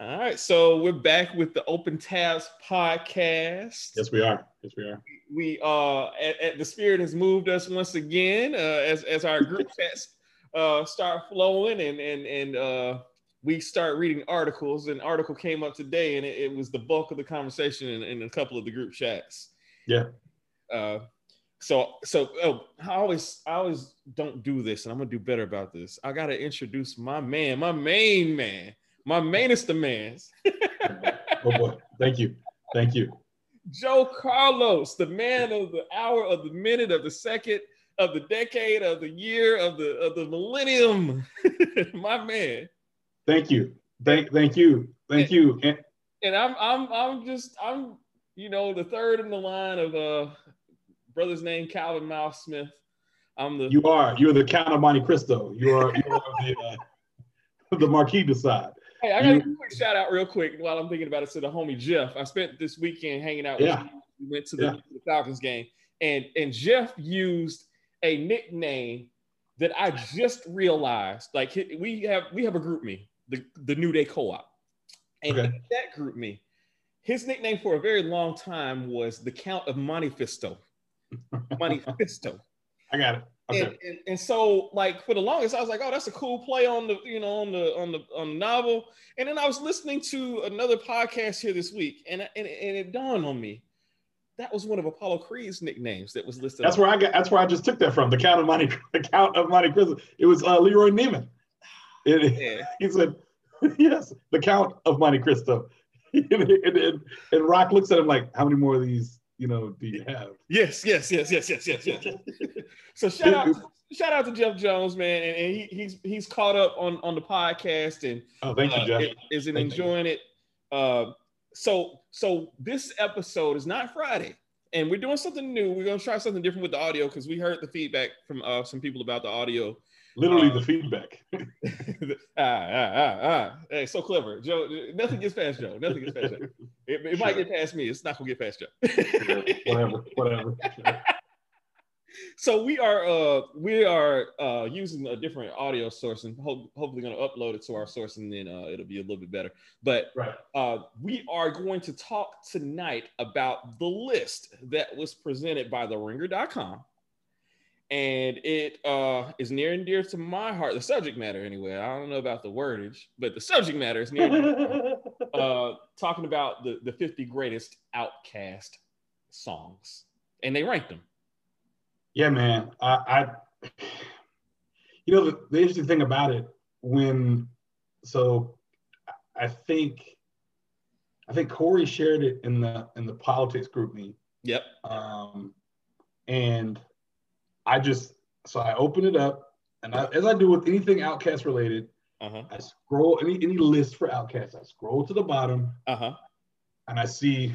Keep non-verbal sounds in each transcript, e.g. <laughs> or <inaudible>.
All right, so we're back with the Open Tabs podcast. Yes, we are. Yes, we are. We uh, at, at the spirit has moved us once again uh, as as our group <laughs> chats uh start flowing and and and uh we start reading articles. An article came up today, and it, it was the bulk of the conversation in, in, a couple of the group chats. Yeah. Uh, so so oh, I always I always don't do this, and I'm gonna do better about this. I gotta introduce my man, my main man my mainest demands. <laughs> oh boy, thank you, thank you. Joe Carlos, the man of the hour, of the minute, of the second, of the decade, of the year, of the of the millennium. <laughs> my man. Thank you, thank thank you, thank you. And, and I'm I'm I'm just I'm you know the third in the line of uh brother's name Calvin Miles Smith. I'm the you are you're the Count of Monte Cristo. You are you are the uh, <laughs> the Marquis de Sade. Hey, I got a quick shout out real quick while I'm thinking about it to the homie Jeff. I spent this weekend hanging out yeah. with him. We went to the, yeah. the, Falcons game, and and Jeff used a nickname that I just realized. Like we have we have a GroupMe, the the New Day Co-op, and okay. that GroupMe, his nickname for a very long time was the Count of Monte Fisto. <laughs> Monte Fisto. I got it. Okay. And, and, and, so like for the longest, I was like, oh, that's a cool play on the you know on the on the on the novel. And then I was listening to another podcast here this week, and and, and it dawned on me that was one of Apollo Creed's nicknames that was listed. That's where I got. That's where I just took that from. The Count of Monte, the Count of Monte Cristo. It was uh, Leroy Neiman. <sighs> It, yeah. He said, <laughs> "Yes, the Count of Monte Cristo." <laughs> and, and, and Rock looks at him like, "How many more of these you know, do you have? Yes, yes, yes, yes, yes, yes, yes. <laughs> so shout out, shout out to Jeff Jones, man, and, and, he, he's he's caught up on on the podcast and oh, thank you, uh, Jeff. Is it enjoying you. it? Uh, so so this episode is not Friday, and we're doing something new. We're gonna try something different with the audio because we heard the feedback from uh, some people about the audio Literally uh, the feedback. <laughs> ah, ah, ah, ah. Hey, so clever. Joe, nothing gets past Joe. Nothing gets past Joe. It, it sure. might get past me. It's not gonna get past Joe. whatever, whatever. <laughs> so we are uh we are uh using a different audio source and ho- hopefully going to upload it to our source and then uh, it'll be a little bit better but right. uh we are going to talk tonight about the list that was presented by the ringer.com and it uh, is near and dear to my heart. The subject matter, anyway. I don't know about the wordage, but the subject matter is near. <laughs> uh, talking about the the 50 greatest OutKast songs, and they ranked them. Yeah, man. I, I you know, the, the interesting thing about it when, so I think, I think Corey shared it in the in the politics GroupMe. Yep. Um, and I just so I open it up, and I, as I do with anything OutKast related, uh-huh. I scroll any any list for OutKast. I scroll to the bottom, uh-huh. and I see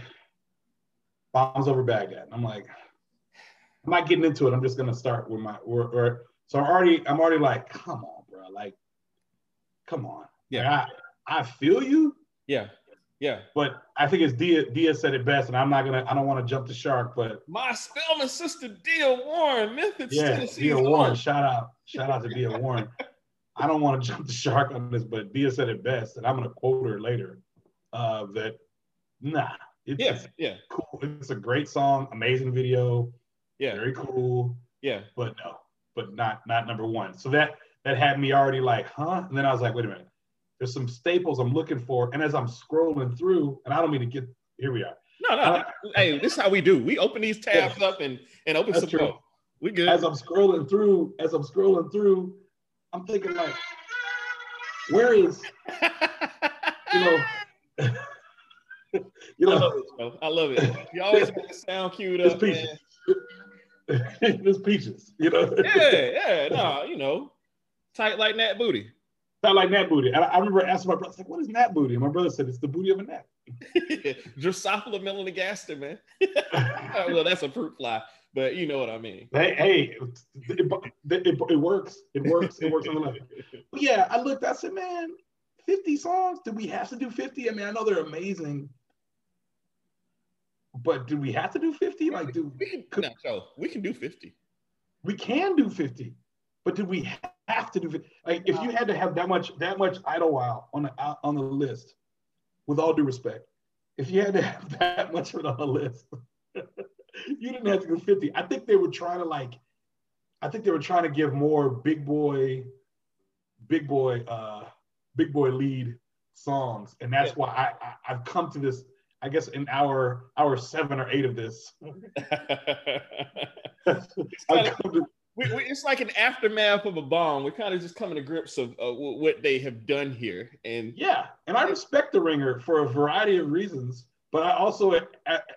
bombs over Baghdad. And I'm like, I'm not getting into it. I'm just gonna start with my or, or so I'm already I'm already like, come on, bro, like, come on. Yeah, like, I I feel you. Yeah. Yeah. But I think it's Dia Dia said it best, and I'm not gonna I don't want to jump the shark, but my Spelman sister Dia Warren, Memphis, yeah, Tennessee. Dia Warren, shout out, shout out to Dia Warren. I don't want to jump the shark on this, but Dia said it best, and I'm gonna quote her later. Uh, that nah, it's, yeah, yeah, cool. It's a great song, amazing video, yeah, very cool, yeah, but no, but not not number one. So that that had me already like, huh? And then I was like, wait a minute, there's some staples I'm looking for. And as I'm scrolling through, and I don't mean to get here we are. No, no. Uh, hey, this is how we do. We open these tabs yeah, up and, and open some more. We good. As I'm scrolling through, as I'm scrolling through, I'm thinking like, where is you know <laughs> you know, I love it, I love it. You always have the sound queued up. Peaches. <laughs> Peaches, you know. yeah, yeah, no, you know, tight like that booty. Sound like gnat booty. I, I remember asking my brother, like, what is gnat booty? And my brother said, it's the booty of a gnat. <laughs> Drosophila melanogaster, man. <laughs> well, that's a fruit fly, but you know what I mean. Hey, hey, it, it, it, it works. It works. It works on the level. But yeah, I looked, I said, man, 50 songs? Do we have to do 50? I mean, I know they're amazing. But do we have to do 50? Like, do we can, could, no, we can do 50. We can do 50. But did we have to do like if you had to have that much that much Idlewild on the on the list, with all due respect, if you had to have <laughs> that much of it on the list, <laughs> you didn't have to go 50. I think they were trying to like, I think they were trying to give more Big Boi, Big Boi, uh, Big Boi lead songs, and that's why I, I I've come to this. I guess in our hour seven or eight of this, <laughs> I've come to, we, we, it's like an aftermath of a bomb. We're kind of just coming to grips of uh, what they have done here, and yeah, and I respect the Ringer for a variety of reasons, but I also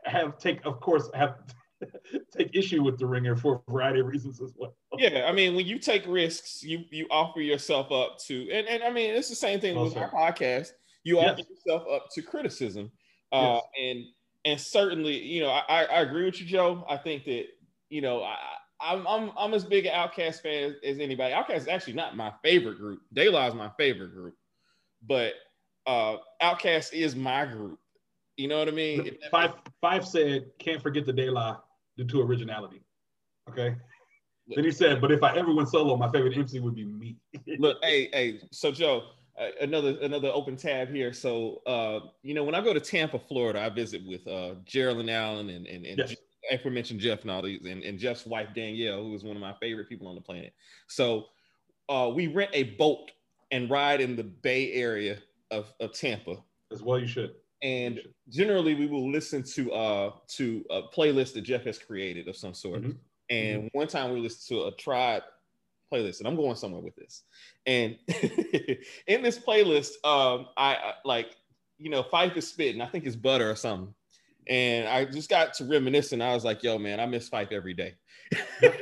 have take, of course, have <laughs> take issue with the Ringer for a variety of reasons as well. Yeah, I mean, when you take risks, you you offer yourself up to, and and I mean, it's the same thing with our podcast. You yes. offer yourself up to criticism, uh, yes. and and certainly, you know, I, I agree with you, Joe. I think that you know, I I'm I'm I'm as big an OutKast fan as anybody. OutKast is actually not my favorite group. La is my favorite group, but uh OutKast is my group. You know what I mean? Five Five said, "Can't forget the La due to originality." Okay. Then he said, "But if I ever went solo, my favorite MC would be me." <laughs> look, hey, hey. So Joe, uh, another another open tab here. So uh, you know, when I go to Tampa, Florida, I visit with uh Geraldine Allen and and, and yes aforementioned Jeff and all these, and, and Jeff's wife Danielle, who is one of my favorite people on the planet. So uh, we rent a boat and ride in the Bay Area of, of Tampa. As well, you should. And you should. generally, we will listen to uh to a playlist that Jeff has created of some sort. Mm-hmm. And mm-hmm. one time we listened to a tribe playlist, and I'm going somewhere with this. And <laughs> in this playlist, um, I, I like you know, Phife is spitting. I think it's butter or something. And I just got to reminiscing. I was like, yo, man, I miss Phife every day. man,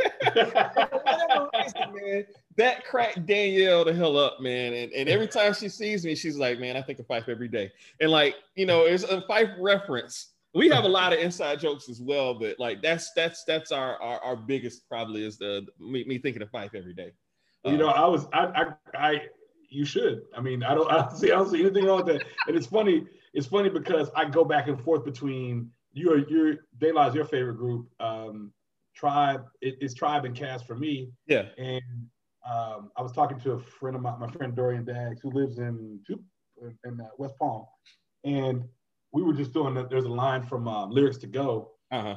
<laughs> that cracked Danielle the hell up, man. And, and every time she sees me, she's like, man, I think of Phife every day. And like, you know, it's a Phife reference. We have a lot of inside jokes as well, but like that's that's that's our our, our biggest probably is the me, me thinking of Phife every day. You know, I was I I, I you should. I mean, I don't I don't see I don't see anything wrong with that. And it's funny it's funny because I go back and forth between your La is your favorite group. Um, Tribe it, it's Tribe and Cast for me. Yeah. And um, I was talking to a friend of mine, my friend Dorian Daggs, who lives in in uh, West Palm, and we were just doing that. There's a line from uh, Lyrics to Go. Uh-huh.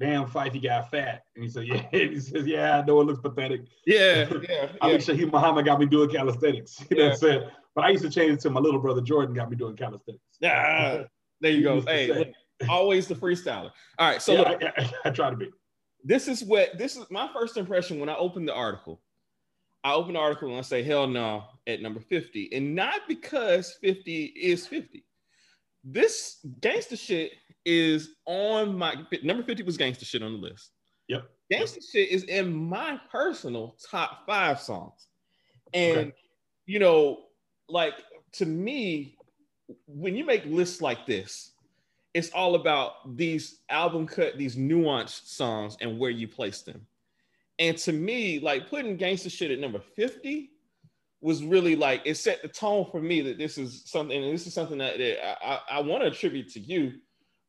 Damn, fight he got fat, and he said, <laughs> "Yeah." he says, "Yeah, I know it looks pathetic." Yeah, <laughs> yeah. Ali yeah. Shaheed Muhammad got me doing calisthenics. <laughs> You know what I'm saying? But I used to change it to my little brother Jordan got me doing calisthenics. Yeah, there you go. Hey, always the freestyler. All right, so yeah, look, I, I, I, try to be. This is what this is my first impression when I opened the article. I open the article and I say, hell no, at number 50. And not because 50 is 50. This gangster shit is on my number 50 was gangster shit on the list. Yep. Gangster shit is in my personal top five songs. And okay. you know, like to me, when you make lists like this, it's all about these album cut, these nuanced songs and where you place them. And to me, like putting gangster shit at number 50 was really like it set the tone for me that this is something, and this is something that, that I, I want to attribute to you.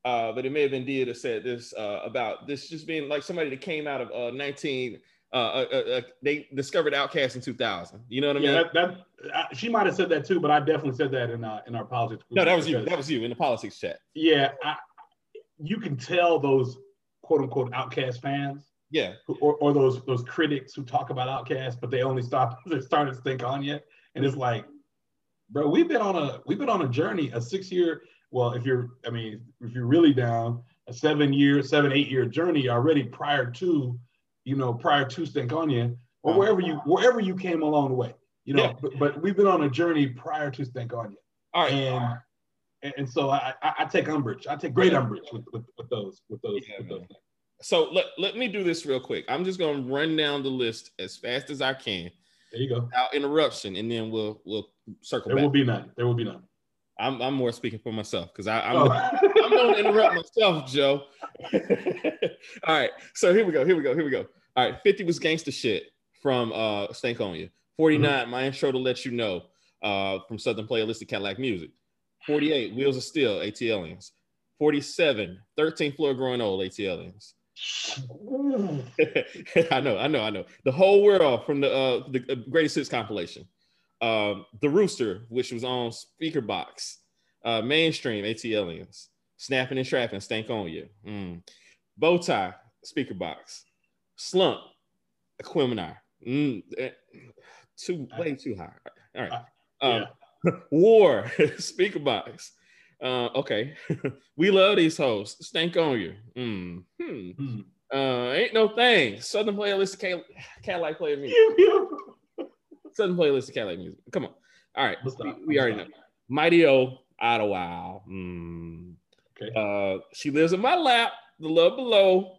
Uh, but it may have been Dia that said this uh, about this just being like somebody that came out of uh, 19 uh, uh, uh, they discovered OutKast in 2000. You know what I mean? Yeah, that, that she might have said that too, but I definitely said that in uh, in our politics. Group no, that was you. That was you in the politics chat. Yeah, I, you can tell those quote unquote OutKast fans. Yeah. or, or those those critics who talk about OutKast, but they only stop <laughs> They're starting to think on yet, and it's like, bro, we've been on a we've been on a journey, a six year. Well, if you're, I mean, if you're really down, a seven year, seven eight year journey already prior to you know, prior to Stankonia, or uh-huh. wherever you wherever you came along the way. You know, yeah. but, but, we've been on a journey prior to Stankonia. All right. And and so I, I, take umbrage. I take great umbrage with, with, with those with those yeah, with those things. So let, let me do this real quick. I'm just gonna run down the list as fast as I can. There you go. Without interruption, and then we'll we'll circle there back. will be none. There will be none. I'm, I'm more speaking for myself because I'm, oh. I'm going to interrupt myself, Joe. <laughs> All right, so here we go. Here we go. Here we go. All right, 50 was gangster shit from uh Stankonia. 49, mm-hmm. my intro to let you know uh from Southern Playlist of Cadillac Music. 48, Wheels of Steel, ATLiens. 47, 13 Floor Growing Old, ATLiens. <laughs> I know, I know, I know. The whole world from the uh the uh, greatest hits compilation. Um, the Rooster, which was on Speaker Box. Uh, mainstream ATLiens. Snapping and trapping, Stankonia. Mm. Bow tie, speaker box. Slump, Aquemini. Mm. Eh, too way too high. All right. Um, yeah. <laughs> War, <laughs> speaker box. Uh, okay. <laughs> we love these hosts. Stankonia. Mm. Hmm. Mm. Uh, ain't no thing. Southern playlist Cadillac player music. Southern playlist of Cadillac music. Come on. All right. We, we already know. Mighty O, Idlewild. Mm. Okay. Uh, she lives in my lap. The love below.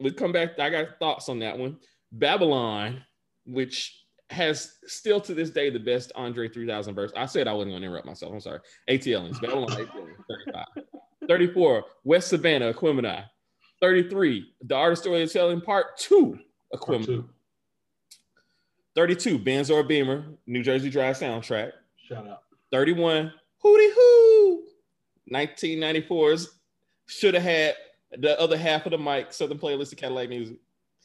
We come back. I got thoughts on that one. Babylon, which has still to this day the best Andre 3000 verse. I said I wasn't going to interrupt myself. I'm sorry. ATLiens. Babylon, ATLiens, 35. 34, West Savannah, Aquemini. 33, The Art of Storytelling Part 2, Aquemini. 32, Benz or Beamer, New Jersey Drive soundtrack. Shout out. 31, Hootie Hoo. 1994's should have had the other half of the mic, Southern Playlist of Cadillac Music.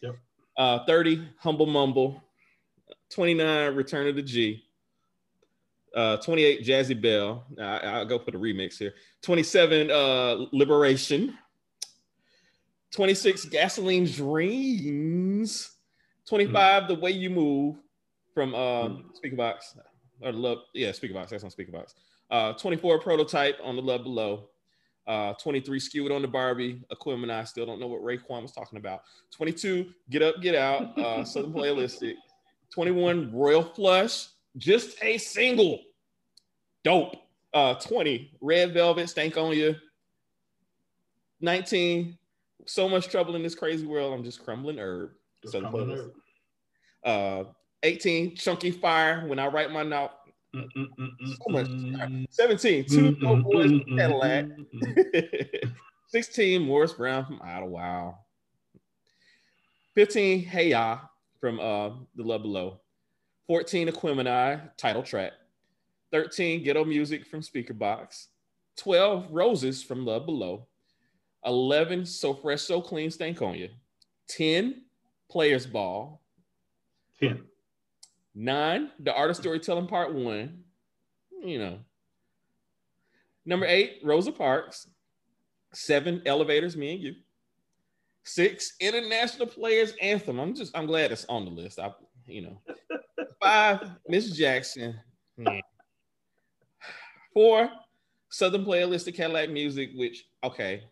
Yep. Uh, 30, Humble Mumble. 29, Return of the G. Uh, 28, Jazzy Belle. I, will go for the remix here. 27, uh, Liberation. 26, Gasoline Dreams. 25, mm. The Way You Move from um, mm. Speakerbox. Or Love, yeah, Speakerbox. That's on Speakerbox. Uh, 24, Prototype on the Love Below. Uh, 23, Skew It on the Bar-B. Aquemini, I still don't know what Raekwon was talking about. 22, Get Up, Get Out. Uh, <laughs> Southern Playalistic. 21 Royal Flush, just a single. Dope. Uh, 20 Red Velvet, Stankonia. 19 So much trouble in this crazy world. I'm just crumbling herb. Just crumbling herb. Uh, 18 Chonkyfire. When I write my note. So much. 17 Two Dope Boys from Cadillac. <laughs> 16 Morris Brown from Idlewild. 15 Hey Ya from uh, The Love Below. 14, Aquemini, title track. 13, Ghetto Music from Speaker Box. 12, Roses from Love Below. 11, So Fresh, So Clean, Stankonia. 10, Players Ball. 10. 9, The Art of Storytelling Part 1. You know. Number 8, Rosa Parks. 7, Elevators, Me and You. Six, international players anthem. I'm just I'm glad it's on the list. I you know. <laughs> Five, Miss Jackson. Four, Southern playlist of Cadillac music, which okay.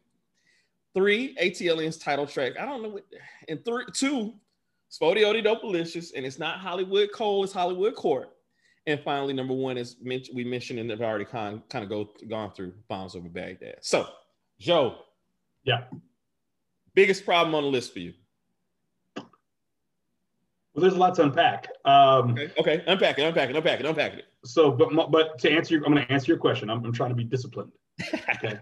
Three, ATLiens title track. I don't know what and three, two, SpottieOttieDopaliscious, and it's not Hollywood Cole, it's Hollywood Court. And finally, number one is we mentioned and have already kind kind of go gone through bombs over Baghdad. So, Joe. Yeah. Biggest problem on the list for you? Well, there's a lot to unpack. Um, okay. okay, unpack it, unpack it, unpack it, unpack it. So, but but to answer, your, I'm going to answer your question. I'm, I'm trying to be disciplined. <laughs> Okay,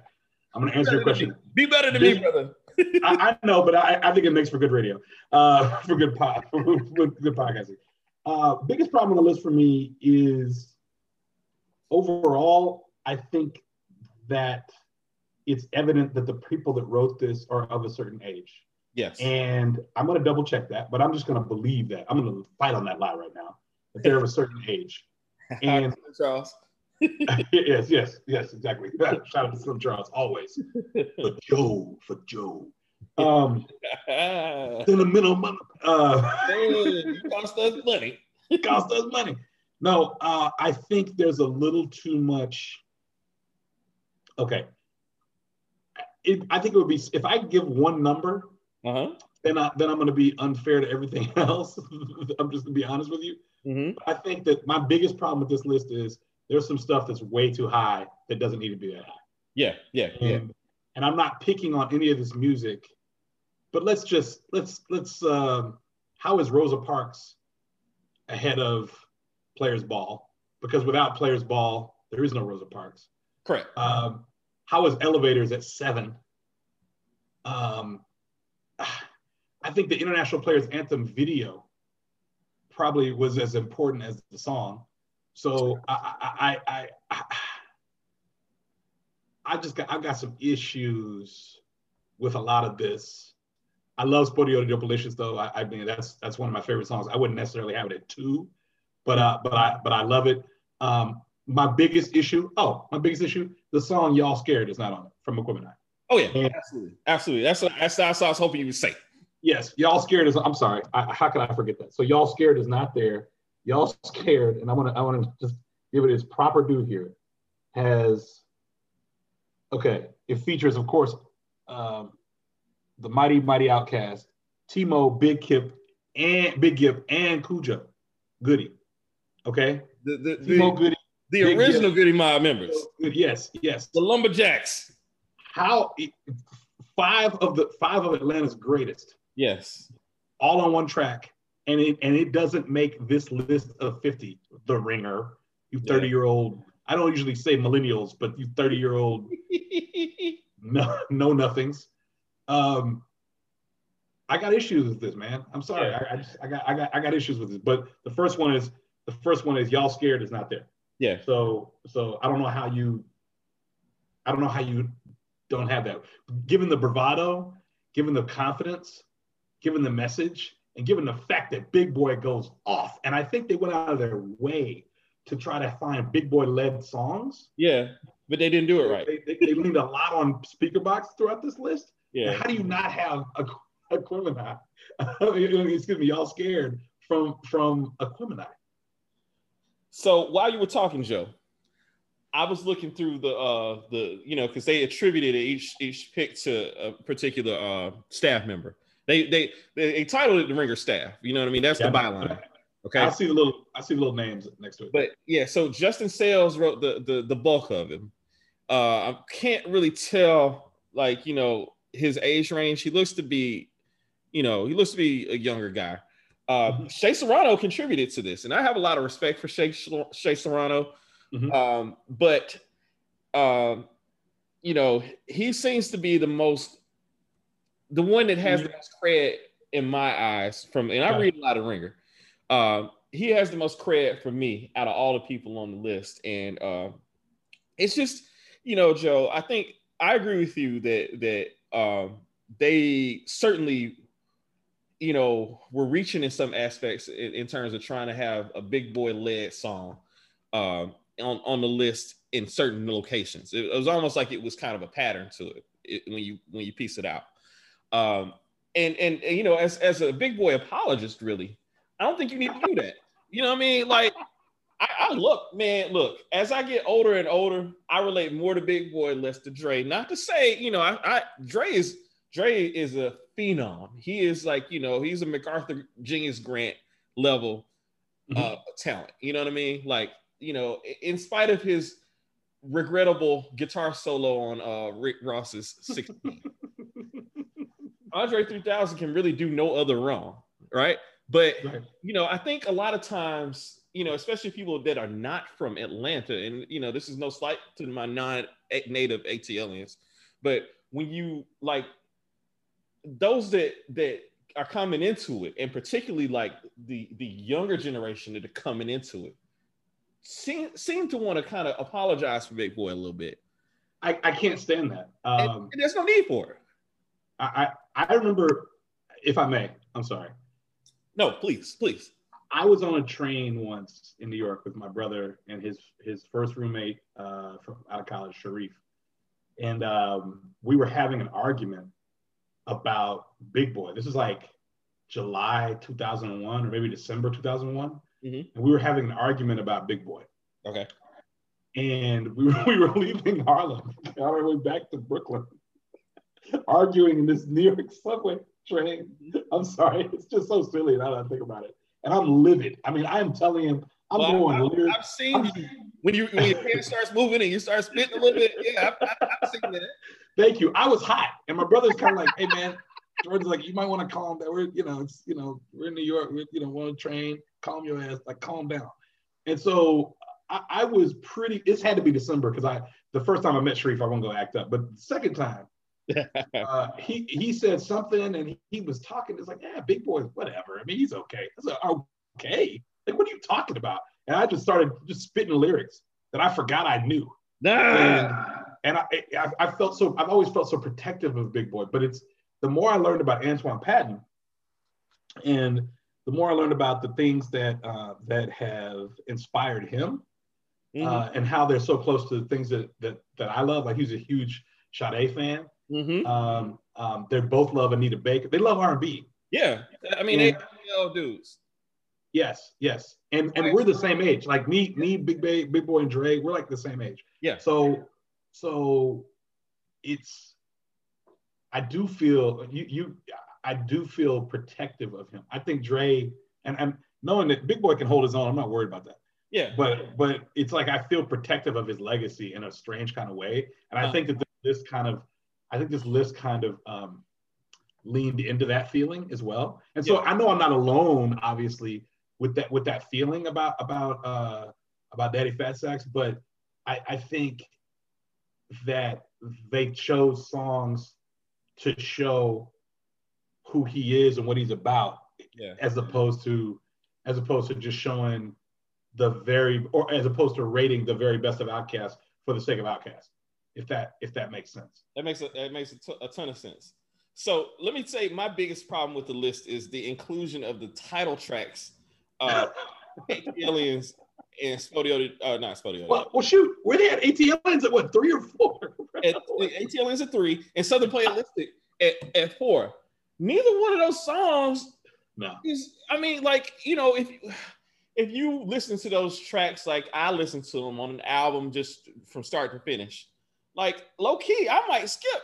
I'm going to answer your question. Be better than me, brother. <laughs> I, I, know, but I, I think it makes for good radio, uh, <laughs> for good pod, <laughs> for good podcasting. Uh, biggest problem on the list for me is overall. I think that it's evident that the people that wrote this are of a certain age. Yes. And I'm going to double check that, but I'm just going to believe that. I'm going to fight on that lie right now that they're of a certain age. And Charles. <laughs> yes, yes, yes, exactly. <laughs> Shout out to Slim Charles always. For <laughs> Joe, for Joe. Um, sentimental money. Uh, hey, cost us money. cost us money. No, uh, I think there's a little too much. Okay, it, I think it would be if I give one number, uh-huh. then I, then I'm going to be unfair to everything else. I'm just going to be honest with you. Mm-hmm. I think that my biggest problem with this list is there's some stuff that's way too high that doesn't need to be that high. Yeah, yeah, and, yeah. And I'm not picking on any of this music, but let's just let's let's. Uh, how is Rosa Parks ahead of Players Ball? Because without Players Ball, there is no Rosa Parks. Correct. Um, how was elevators at seven? Um, I think the International Players Anthem video probably was as important as the song. So I, I, I, I, I just got, I got some issues with a lot of this. I love Spodio Delicious though. I, I mean, that's, that's one of my favorite songs. I wouldn't necessarily have it at two, but, uh, but I, but I love it. Um, my biggest issue. Oh, my biggest issue: the song "Y'all Scared" is not on it from Aquemini. Oh yeah, and, absolutely, absolutely. That's what, that's, that's what I was hoping you would say. Yes, "Y'all Scared" is. I'm sorry. I, how could I forget that? So "Y'all Scared" is not there. "Y'all Scared," and I want to I want to just give it its proper due here. Has okay. It features, of course, um, the mighty mighty OutKast, T-Mo, Big Kip, and Big Gipp, and Khujo Goodie. Okay, the the, the, Goodie, the original Goodie Mob members. Yes, yes. The Lumberjacks. How five of the five of Atlanta's greatest. Yes. All on one track, and it and it doesn't make this list of fifty. The Ringer, you thirty year old. I don't usually say millennials, but you thirty year old. <laughs> no, no nothings. Um, I got issues with this, man. I'm sorry. Yeah. I, I, just I got I got I got issues with this. But the first one is the first one is y'all scared is not there. Yeah. So so I don't know how you I don't know how you don't have that. Given the bravado, given the confidence, given the message, and given the fact that Big Boi goes off, and I think they went out of their way to try to find Big Boi led songs. Yeah, but they didn't do it right. They, they, they leaned a lot on speaker box throughout this list. Yeah. how do you not have a Aquemini? <laughs> Excuse me, y'all scared from from Aquemini? So while you were talking, Joe, I was looking through the uh the you know because they attributed each each pick to a particular uh staff member. They they they, titled it the Ringer staff. You know what I mean? That's yeah, the byline. Okay. I see the little I see the little names next to it. But yeah, so Justin Sayles wrote the the the bulk of him. Uh I can't really tell like you know his age range. He looks to be, you know, he looks to be a younger guy. Uh, mm-hmm. Shea Serrano contributed to this, and I have a lot of respect for Shea, Shea Serrano. Mm-hmm. Um, but um, you know, he seems to be the most, the one that has the most cred in my eyes. From and I read a lot of Ringer. Uh, he has the most cred for me out of all the people on the list, and uh, it's just, you know, Joe. I think I agree with you that that um, they certainly you know, we're reaching in some aspects in, in terms of trying to have a Big Boi led song um, on, on the list in certain locations. It, it, was almost like it was kind of a pattern to it, it when you when you piece it out. Um, and, and, and you know, as as a Big Boi apologist, really, I don't think you need to do that. You know what I mean? Like, I, I, look, man, look. As I get older and older, I relate more to Big Boi, less to Dre. Not to say, you know, I, I Dre is Dre is a phenom. He is like, you know, he's a MacArthur Genius Grant level mm-hmm. uh, talent. You know what I mean? Like, you know, in spite of his regrettable guitar solo on uh, Rick Ross's 16, <laughs> Andre 3000 can really do no other wrong, right? But, right. you know, I think a lot of times, you know, especially people that are not from Atlanta, and, you know, this is no slight to my non native ATLians, but when you like those that that are coming into it, and particularly like the the younger generation that are coming into it, seem seem to want to kind of apologize for Big Boi a little bit. I, I can't stand that. Um, and, and there's no need for it. I, I remember, if I may, I'm sorry. No, please, please. I was on a train once in New York with my brother and his his first roommate uh, from out of college, Sharif, and um, we were having an argument about Big Boi. This is like July 2001 or maybe December 2001. Mm-hmm. And we were having an argument about Big Boi. Okay. And we were, <laughs> we were leaving Harlem on our way back to Brooklyn, arguing in this New York subway train. I'm sorry, it's just so silly now that I think about it. And I'm livid. I mean, I am telling him, I'm well, going. I've, I've seen you when you when your hand starts moving and you start spitting a little bit. Yeah, I've, I've, I've seen that. Thank you. I was hot, and my brother's kind of like, "Hey, man." Jordan's like, "You might want to calm down. We're, you know, it's, you know, we're in New York. We're, you know, on a train. Calm your ass. Like, calm down." And so I, I was pretty. It's had to be December because I the first time I met Sharif, I won't go act up, but the second time. <laughs> uh, he he said something and he, he was talking. It's like, yeah, Big Boi, whatever. I mean, he's okay. I said, okay. Like, what are you talking about? And I just started just spitting lyrics that I forgot I knew. Nah and I, I, I, felt so I've always felt so protective of Big Boi, but it's the more I learned about Antoine Patton, and the more I learned about the things that uh, that have inspired him, mm-hmm. uh, and how they're so close to the things that that that I love. Like he's a huge Sade fan. Mm-hmm. Um, um, they both love Anita Baker. They love R and B. Yeah, I mean, and, they all dudes. Yes, yes, and and we're the same age. Like me, me, Big Bay, Big Boi, and Dre, we're like the same age. Yeah. So, so it's. I do feel you you. I do feel protective of him. I think Dre and and knowing that Big Boi can hold his own, I'm not worried about that. Yeah. But but it's like I feel protective of his legacy in a strange kind of way, and I uh, think that this kind of, I think this list kind of um, leaned into that feeling as well. And so yeah. I know I'm not alone, obviously, with that with that feeling about about uh, about Daddy Fat Sax, but I, I think that they chose songs to show who he is and what he's about, yeah. as opposed to as opposed to just showing the very or as opposed to rating the very best of OutKast for the sake of OutKast. If that if that makes sense. That makes a, that makes a, t- a ton of sense. So let me say my biggest problem with the list is the inclusion of the title tracks, uh, <laughs> ATLiens and Spodio, uh, not Spodio. Well, well, shoot, where they had ATLiens at what three or four? at, ATLiens at three and Southern Playalistic at, at four. Neither one of those songs no. is. I mean, like you know, if if you listen to those tracks like I listen to them on an album just from start to finish, like low key, I might skip.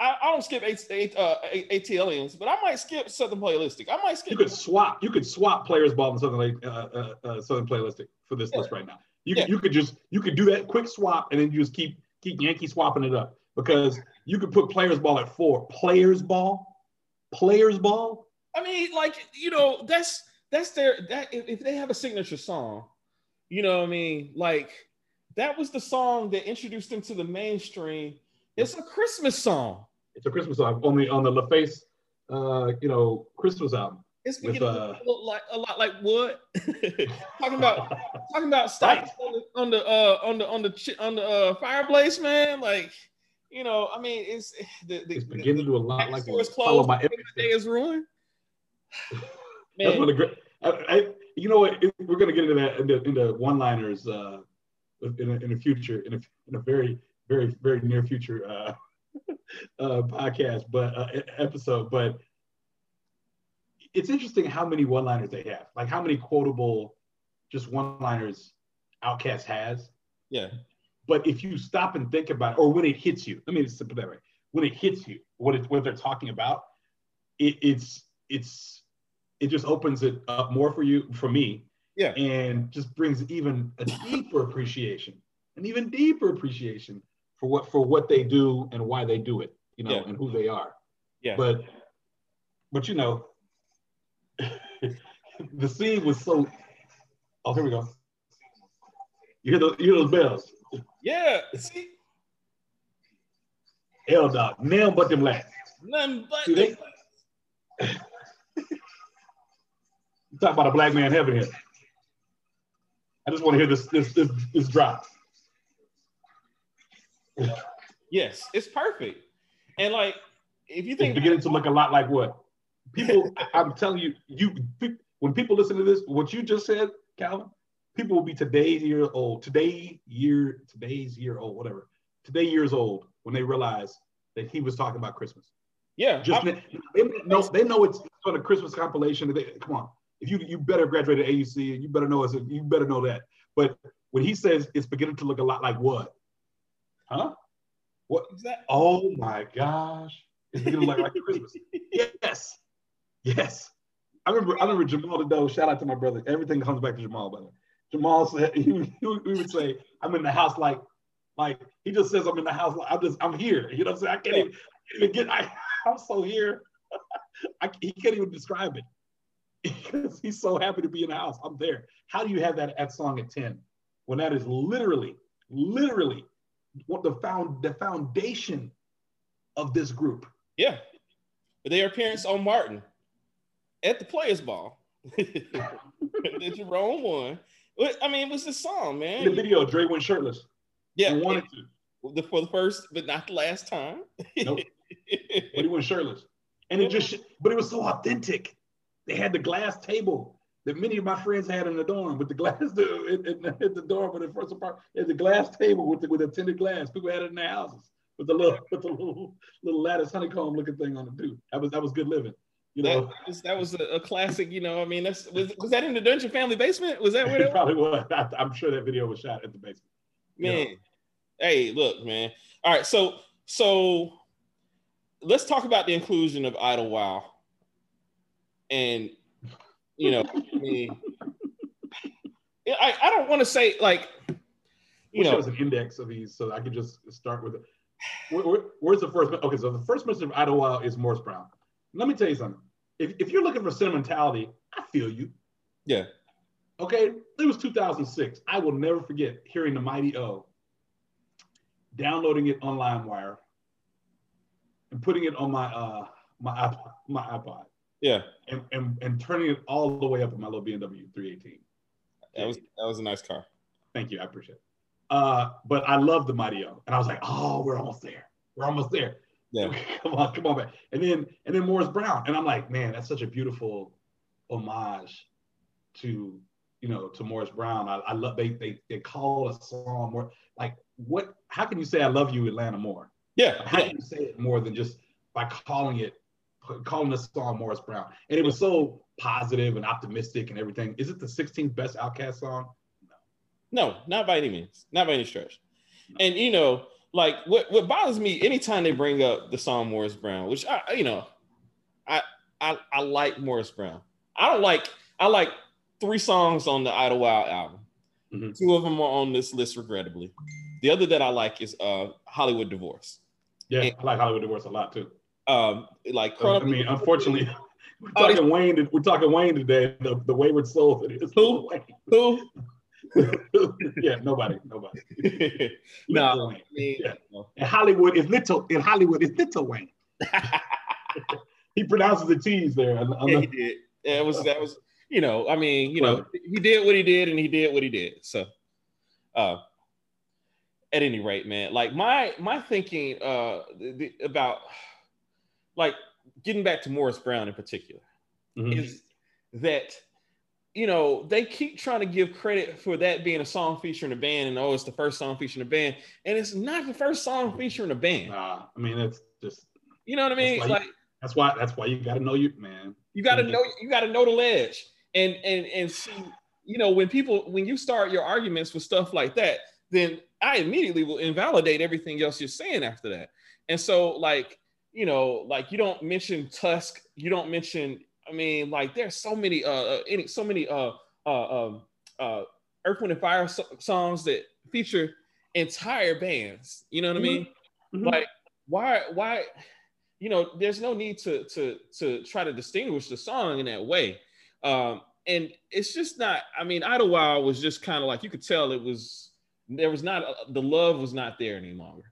I, I don't skip eight, eight, uh, ATLiens, but I might skip Southern Playalistic. I might skip. You could swap. You could swap players ball and Southern uh, uh, uh, Southern Playalistic for this yeah. list right now. You yeah. you could just you could do that quick swap and then you just keep keep Yankee swapping it up because you could put players ball at four. Players ball, players ball. I mean, like you know, that's that's their that if, if they have a signature song, you know what I mean? Like that was the song that introduced them to the mainstream. It's a Christmas song. It's a Christmas song on the on the LaFace, uh, you know, Christmas album. It's beginning with, uh, to look like a lot like what <laughs> talking about <laughs> talking about stocks on the on the uh, on the on the on the uh, fireplace, man. Like you know, I mean, it's <sighs> the, the it's beginning the, to do a lot like follow my day is ruined. <laughs> That's one of the great. I, I, you know what? We're gonna get into that into, into one-liners uh, in a, in the future, in a, in a very, very, very near future uh, <laughs> uh, podcast, but uh, episode. But it's interesting how many one-liners they have, like how many quotable, just one-liners OutKast has. Yeah. But if you stop and think about, it, or when it hits you, let me just put that way: when it hits you, what it, what they're talking about, it, it's it's it just opens it up more for you, for me. Yeah. And just brings even a deeper appreciation, an even deeper appreciation for what for what they do and why they do it, you know, yeah. and who they are. Yeah. But but you know, <laughs> the scene was so oh here we go. You hear those, you hear those bells? Yeah. See? L dog, nail but them last. None but See, they, <laughs> talk about a black man heaven here. I just want to hear this this this, this drop. yes, it's perfect. And like, if you think it's beginning to look a lot like what people, <laughs> I'm telling you, you when people listen to this, what you just said, Calvin, people will be today's year old, today year, today's year old, whatever, today years old when they realize that he was talking about Christmas. Yeah, just they, they know they know it's on a Christmas compilation. They, come on, if you you better graduate at AUC, you better know it's you better know that. But when he says it's beginning to look a lot like what? Huh? What is that? Oh my gosh. It's beginning to look like Christmas. <laughs> Yes. Yes. I remember I remember Jamal Dedo, shout out to my brother. Everything comes back to Jamal, by the way. Jamal said he, <laughs> he, he would say, I'm in the house like like he just says I'm in the house. like I'm just I'm here. You know what I'm saying? I can't, even, I can't even get I, <laughs> I'm so here. I, he can't even describe it because he's so happy to be in the house. I'm there. How do you have that at song at 10 when that is literally, literally what the found the foundation of this group? Yeah. But their appearance on Martin at the Players Ball. <laughs> the Jerome one. I mean, it was the song, man. In the video, Dre went shirtless. Yeah. He wanted to. For the first, but not the last time. nope. <laughs> But he went shirtless. And it just, but it was so authentic. They had the glass table. that many of my friends had in the dorm with the glass <laughs> door in, in, in, the dorm when the first apartment. There's a glass table with the, with a tinted glass. People had it in their houses with the little <laughs> with the little little lattice honeycomb looking thing on the do. That was that was good living. You know, that was, that was a, a, classic. You know, I mean, that's was, was that in the Dungeon family basement? Was that <laughs> where it probably was? I, am sure that video was shot at the basement. Man, you know? hey, look, man. All right, so so let's talk about the inclusion of Idlewild, and you know, I mean, I, I don't want to say like you know, was an index of these, so I could just start with it. Where, where, where's the first? Okay, so the first mention of Idlewild is Morris Brown. Let me tell you something. If, if you're looking for sentimentality, I feel you. Yeah. Okay, it was 2006. I will never forget hearing the Mighty O, downloading it on LimeWire, and putting it on my uh my iPod, my iPod. Yeah. And, and and turning it all the way up in my little BMW 318. That was that was a nice car. Thank you, I appreciate it. Uh, but I love the Mighty O, and I was like, oh, we're almost there. We're almost there. Yeah. <laughs> come on, come on back. And then and then Morris Brown. And I'm like, man, that's such a beautiful homage to you know to Morris Brown. I, I love they they they call a song more like what how can you say I love you Atlanta more? Yeah. How yeah. can you say it more than just by calling it calling the song Morris Brown? And it was so positive and optimistic and everything. Is it the 16th best OutKast song? No. No, not by any means. Not by any stretch. No. And you know, like what, what bothers me anytime they bring up the song Morris Brown, which I you know, I I, I like Morris Brown. I don't like I like three songs on the Idlewild album. Mm-hmm. Two of them are on this list, regrettably. The other that I like is uh Hollywood Divorce. Yeah, and, I like Hollywood Divorce a lot too. Um, like I mean, unfortunately, we're oh, talking Wayne. We're talking Wayne today. The, the wayward soul that is who? Who? <laughs> yeah, nobody, nobody. <laughs> no, I mean, yeah. In Hollywood is little. In Hollywood is little Wayne. <laughs> he pronounces the T's there. On, on yeah, the... he did. Yeah, it was that was you know. I mean, you know, he did what he did, and he did what he did. So, uh, at any rate, man, like my my thinking uh the, about like getting back to Morris Brown in particular mm-hmm. is that you know, they keep trying to give credit for that being a song featuring a band, and oh, it's the first song featuring a band, and it's not the first song featuring a band. Nah, I mean, it's just you know what I mean. That's like you, that's why that's why you got to know you, man. You got to know you got to know the ledge, and and and see, you know, when people when you start your arguments with stuff like that, then I immediately will invalidate everything else you're saying after that. And so, like, you know, like you don't mention Tusk, you don't mention I mean, like there's so many, uh, uh, any, so many, uh, uh, um, uh, Earth, Wind, and Fire so- songs that feature entire bands. You know what mm-hmm. I mean? Mm-hmm. Like, why, why, you know, there's no need to to to try to distinguish the song in that way. Um, and it's just not. I mean, Idlewild was just kind of like you could tell it was there was not the love was not there any longer.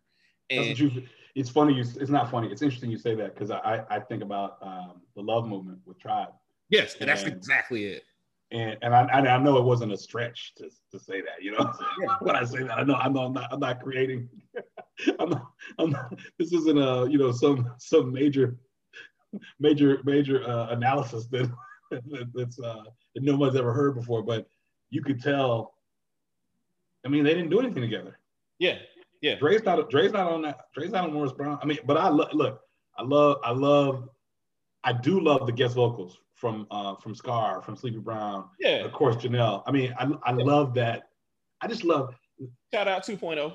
And, it's funny. You, it's not funny. It's interesting you say that because I, I think about um, the love movement with Tribe. Yes, and, that's exactly it. And and I, I know it wasn't a stretch to, to say that. You know, <laughs> yeah. when I say that, I know I know I'm not I'm not creating. <laughs> I'm not, I'm not, this isn't a you know some some major major major uh, analysis that, <laughs> that that's uh, that no one's ever heard before. But you could tell. I mean, they didn't do anything together. Yeah, yeah. Dre's not Dre's not on that. Dre's not on Morris Brown. I mean, but I lo- look, I love, I love, I do love the guest vocals from uh from Scar, from Sleepy Brown. Yeah. Of course, Janelle. I mean, I I yeah. love that. I just love. Shout out 2.0.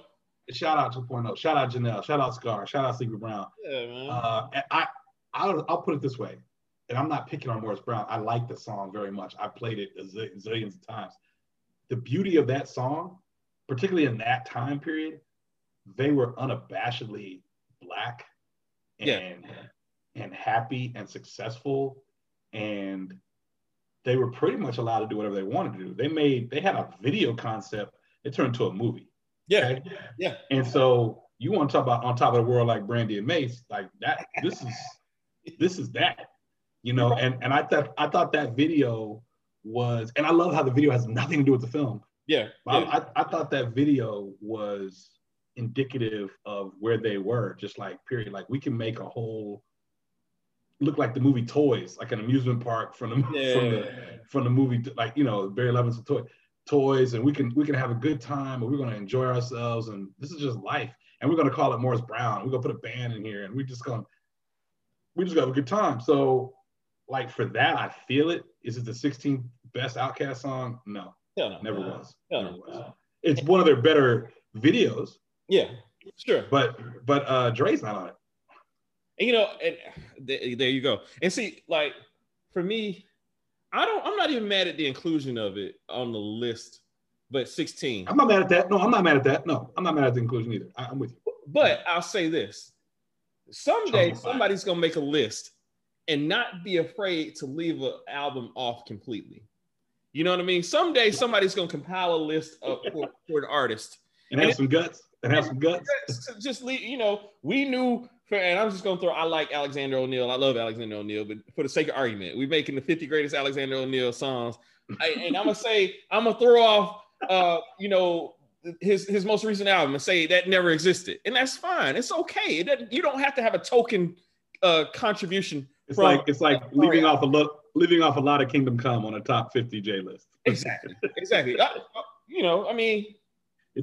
Shout out 2.0. Shout out Janelle. Shout out Scar. Shout out Sleepy Brown. Yeah, man. Uh, I I'll, I'll put it this way, and I'm not picking on Morris Brown. I like the song very much. I played it a zillions of times. The beauty of that song, particularly in that time period, they were unabashedly black and yeah. and happy and successful and they were pretty much allowed to do whatever they wanted to do. They made they had a video concept, it turned into a movie. Yeah. Okay? Yeah. And so you want to talk about on top of the world like Brandy and Mase, like that, this is <laughs> this is that. You know, and and I thought I thought that video was, and I love how the video has nothing to do with the film. Yeah. yeah. I, I, I thought that video was indicative of where they were, just like period. Like we can make a whole look like the movie Toys, like an amusement park from the yeah. <laughs> from the from the movie, like you know Barry Levinson toy toys, and we can we can have a good time, and we're gonna enjoy ourselves, and this is just life, and we're gonna call it Morris Brown. We're gonna put a band in here, and we're just gonna we just gonna have a good time. So, like for that, I feel it. Is it the 16th best OutKast song? No, no, never no. was. No, never was. It's one of their better videos. Yeah, sure. But but uh Dre's not on it. And, you know, and there you go. And see, like for me, I don't. I'm not even mad at the inclusion of it on the list. But 16. I'm not mad at that. No, I'm not mad at that. No, I'm not mad at the inclusion either. I, am with you. But I'll say this: someday somebody's gonna make a list and not be afraid to leave an album off completely. You know what I mean? Someday somebody's gonna compile a list of for, for an artist and have and some guts and have some guts. <laughs> Just leave, you know, we knew and I'm just gonna throw. I like Alexander O'Neal. I love Alexander O'Neal, but for the sake of argument, we're making the 50 greatest Alexander O'Neal songs. I, and I'm gonna <laughs> say I'm gonna throw off, uh, you know, his his most recent album and say that never existed, and that's fine. It's okay. It you don't have to have a token uh, contribution. It's from, like it's like leaving off a look, leaving off a lot of Kingdom Come on a top 50 J list. Exactly. Exactly. uh, you know, I mean,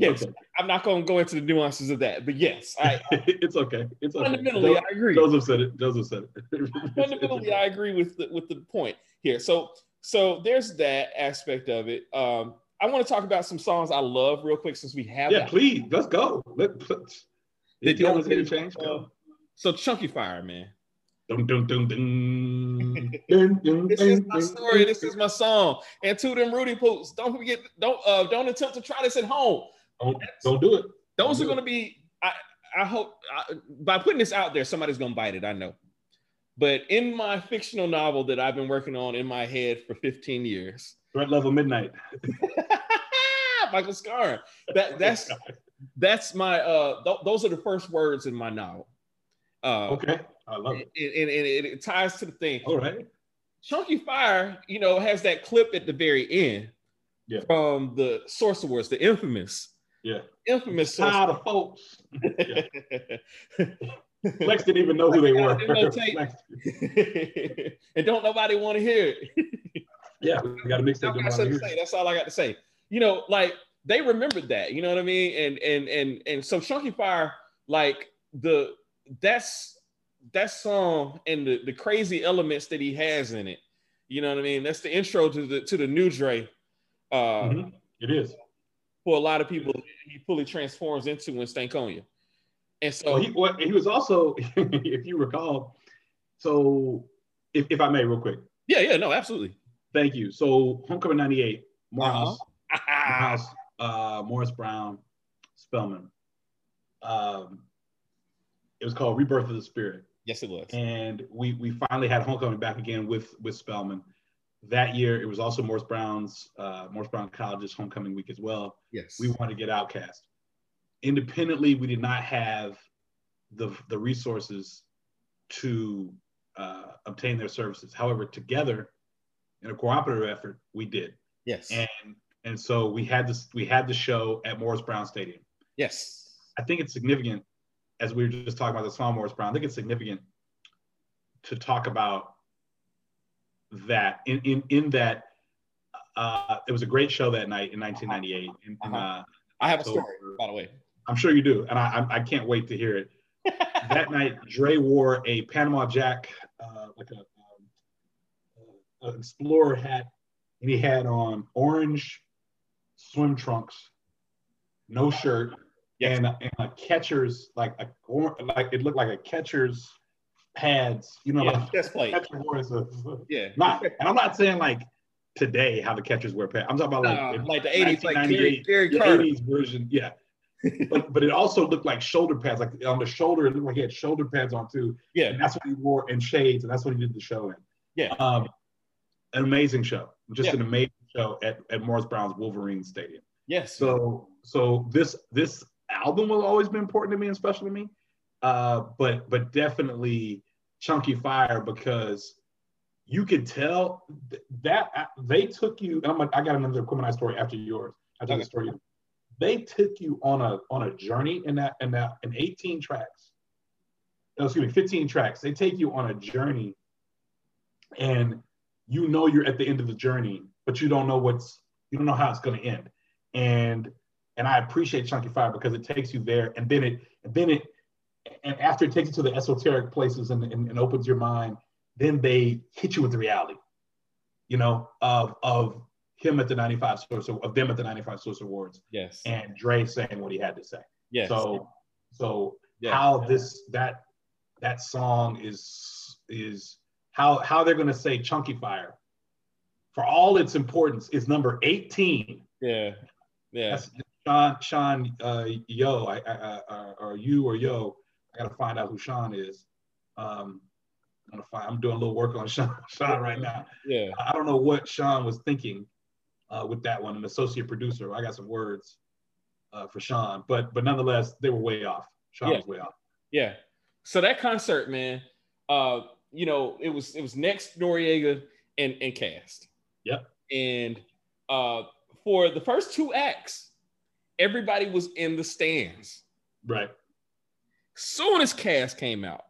yes, okay. I'm not going to go into the nuances of that, but yes, I. <laughs> it's okay. It's okay. fundamentally I agree. Joseph said it. Joseph said it. <laughs> fundamentally, I agree with the, with the point here. So so there's that aspect of it. Um, I want to talk about some songs I love real quick since we have. Yeah, that. please, let's go. Let, let's, Did you want to change? Go. so Chonkyfire, man. Dun, dun, dun, <laughs> this is my story. This is my song. And to them Rudy Poots, don't forget, don't uh, don't attempt to try this at home. Don't, don't do it. Those don't are going to be. I I hope I, by putting this out there, somebody's going to bite it. I know. But in my fictional novel that I've been working on in my head for 15 years, Threat Level Midnight, <laughs> Michael Scarn. That that's that's my uh. Th- those are the first words in my novel. Uh, okay, I love it. And, and, and it ties to the thing. All right. Chonkyfire, you know, has that clip at the very end yeah. from the Source Awards, the infamous yeah. Infamous. Tired of folks. <laughs> Lex didn't even know who they were. <laughs> and don't nobody want to hear it. <laughs> yeah, we got to mix that. That's all I got to say. You know, like they remembered that. You know what I mean? And and and and so Chonkyfire, like the that's that song and the, the crazy elements that he has in it. You know what I mean? That's the intro to the to the new Dre. Uh, mm-hmm. It is for a lot of people he fully transforms into in Stankonia. And so well, he, well, he was also, <laughs> if you recall, so if, if I may, real quick. Yeah, yeah, no, absolutely. Thank you. So Homecoming 98, Morehouse, uh-huh. Morehouse uh, Morris Brown, Spelman. Um, it was called Rebirth of the Spirit. Yes, it was. And we we finally had Homecoming back again with with Spelman that year it was also Morris Brown's uh, Morris Brown College's homecoming week as well. Yes, we wanted to get OutKast. Independently, we did not have the the resources to uh, obtain their services. However, together in a cooperative effort, we did. Yes, and and so we had this we had the show at Morris Brown Stadium. Yes, I think it's significant as we were just talking about the song Morris Brown. I think it's significant to talk about that in in, in that uh, it was a great show that night in 1998. In, uh-huh. uh, I have a story, by the way. I'm sure you do, and I I, I can't wait to hear it. <laughs> that night, Dre wore a Panama Jack, uh, like a um, an explorer hat, and he had on orange swim trunks, no shirt, yes. and, and a catcher's like a like it looked like a catcher's pads, you know, yeah, like chest plate. Catcher wears a, yeah. Not, and I'm not saying like today how the catchers wear pads. I'm talking about like, uh, like the 80s, like Gary, Gary the 80s version. Yeah. but but it also looked like shoulder pads, like on the shoulder, it looked like he had shoulder pads on too. Yeah. And that's what he wore and shades, and that's what he did the show in. Yeah. Um, an amazing show. Just yeah. an amazing show at, at Morris Brown's Wolverine Stadium. Yes. So so this this album will always be important to me and special to me. Uh, but but definitely Chonkyfire because you could tell that uh, they took you. And I'm a, I got another Aquemini story after yours. After okay. the story, they took you on a on a journey in that in that in 18 tracks. No, excuse me, 15 tracks. They take you on a journey and you know you're at the end of the journey, but you don't know what's you don't know how it's going to end. And and I appreciate Chonkyfire because it takes you there, and then it and then it and after it takes you to the esoteric places and, and, and opens your mind, then they hit you with the reality, you know, of of him at the 95 source of them at the 95 source awards. Yes. And Dre saying what he had to say. Yes. So so yeah. how this that that song is is how how they're gonna say Chonkyfire for all its importance is number 18. Yeah. Yeah. That's Sean Sean uh, Yo I, I, I, or you or Yo. I gotta find out who Sean is. Um, I'm gonna find. I'm doing a little work on <laughs> Sean, Sean right now. Yeah. I don't know what Sean was thinking uh, with that one. An associate producer. I got some words uh, for Sean, but but nonetheless, they were way off. Sean yeah. was way off. Yeah. So that concert, man, uh, you know, it was it was next Noreaga and and Cast. Yep. And uh, for the first two acts, everybody was in the stands. Right. Soon as Cast came out,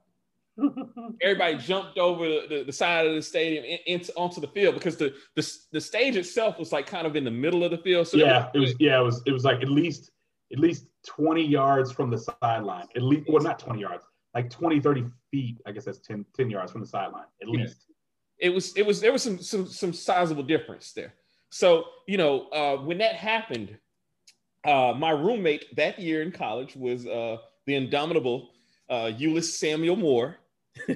<laughs> everybody jumped over the, the, the, side of the stadium in, into onto the field because the, the the stage itself was like kind of in the middle of the field. So yeah, it was yeah, it was it was like at least at least 20 yards from the sideline. At least well not 20 yards, like 20, 30 feet. I guess that's 10, 10 yards from the sideline, at yeah. least. It was it was there was some some some sizable difference there. So, you know, uh, when that happened, uh, my roommate that year in college was uh, the indomitable uh, Ulyss Samuel Moore. <laughs>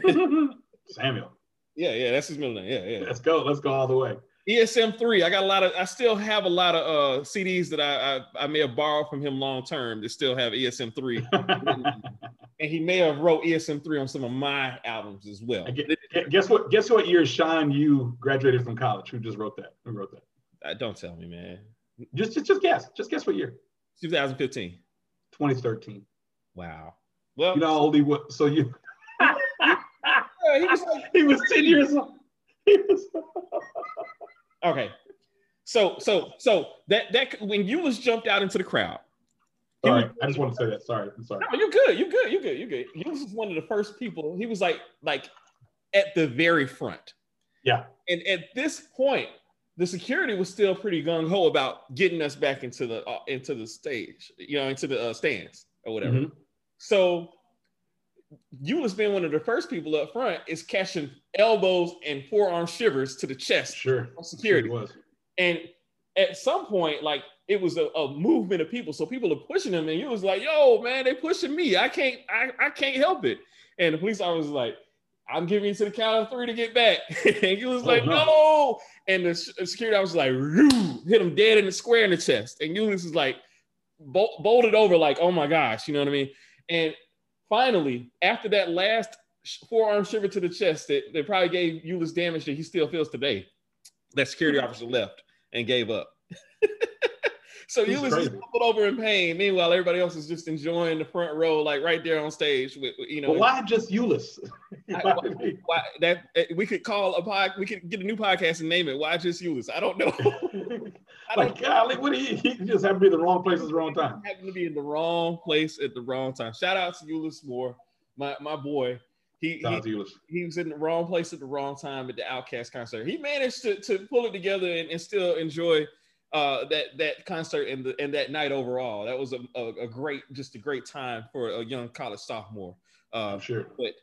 Samuel. Yeah, yeah, that's his middle name. Yeah, yeah. Let's go. Let's go all the way. ESM three. I got a lot of. I still have a lot of uh, CDs that I, I, I may have borrowed from him long term that still have ESM three, <laughs> and he may have wrote ESM three on some of my albums as well. Guess what? Guess what year Sean you graduated from college? Who just wrote that? Who wrote that? Uh, don't tell me, man. Just just just guess. Just guess what year? 2015. 2013. Wow. Well, you know how old he was. So you. <laughs> he was like, he was 10 years old. Was... <laughs> okay. So so so that that when Ulyss jumped out into the crowd. Sorry, was, I just want to say that. Sorry, I'm sorry. No, you're good. You're good. You're good. You're good. Ulyss was one of the first people. He was like like at the very front. Yeah. And at this point, the security was still pretty gung ho about getting us back into the uh, into the stage, you know, into the uh, stands or whatever. Mm-hmm. So Ulyss being one of the first people up front is catching elbows and forearm shivers to the chest. Sure. Security. Sure and at some point, like it was a, a, movement of people. So people are pushing him, and you was like, yo, man, they pushing me. I can't, I, I can't help it. And the police officer was like, I'm giving you to the count of three to get back. <laughs> and he was oh, like, no. no. And the security officer was like, hit him dead in the square in the chest. And Ulyss was like, bolted over, like, oh my gosh, you know what I mean? And finally, after that last forearm shiver to the chest that, that probably gave Ulyss damage that he still feels today, that security officer left and gave up. <laughs> so He's Ulyss is pulled over in pain. Meanwhile, everybody else is just enjoying the front row, like right there on stage. With you know, well, why just Ulyss? <laughs> why, why, that eh, we could call a pod, we could get a new podcast and name it. Why just Ulyss? I don't know. <laughs> like, golly, what he, he just happened to be in the wrong place at the wrong time. Happened to be in the wrong place at the wrong time. Shout out to Ulyss Moore, my my boy. He, he, he, was in the wrong place at the wrong time at the OutKast concert. He managed to, to pull it together and, and still enjoy uh, that that concert and the and that night overall. That was a, a, a, great, just a great time for a young college sophomore. Uh, sure. But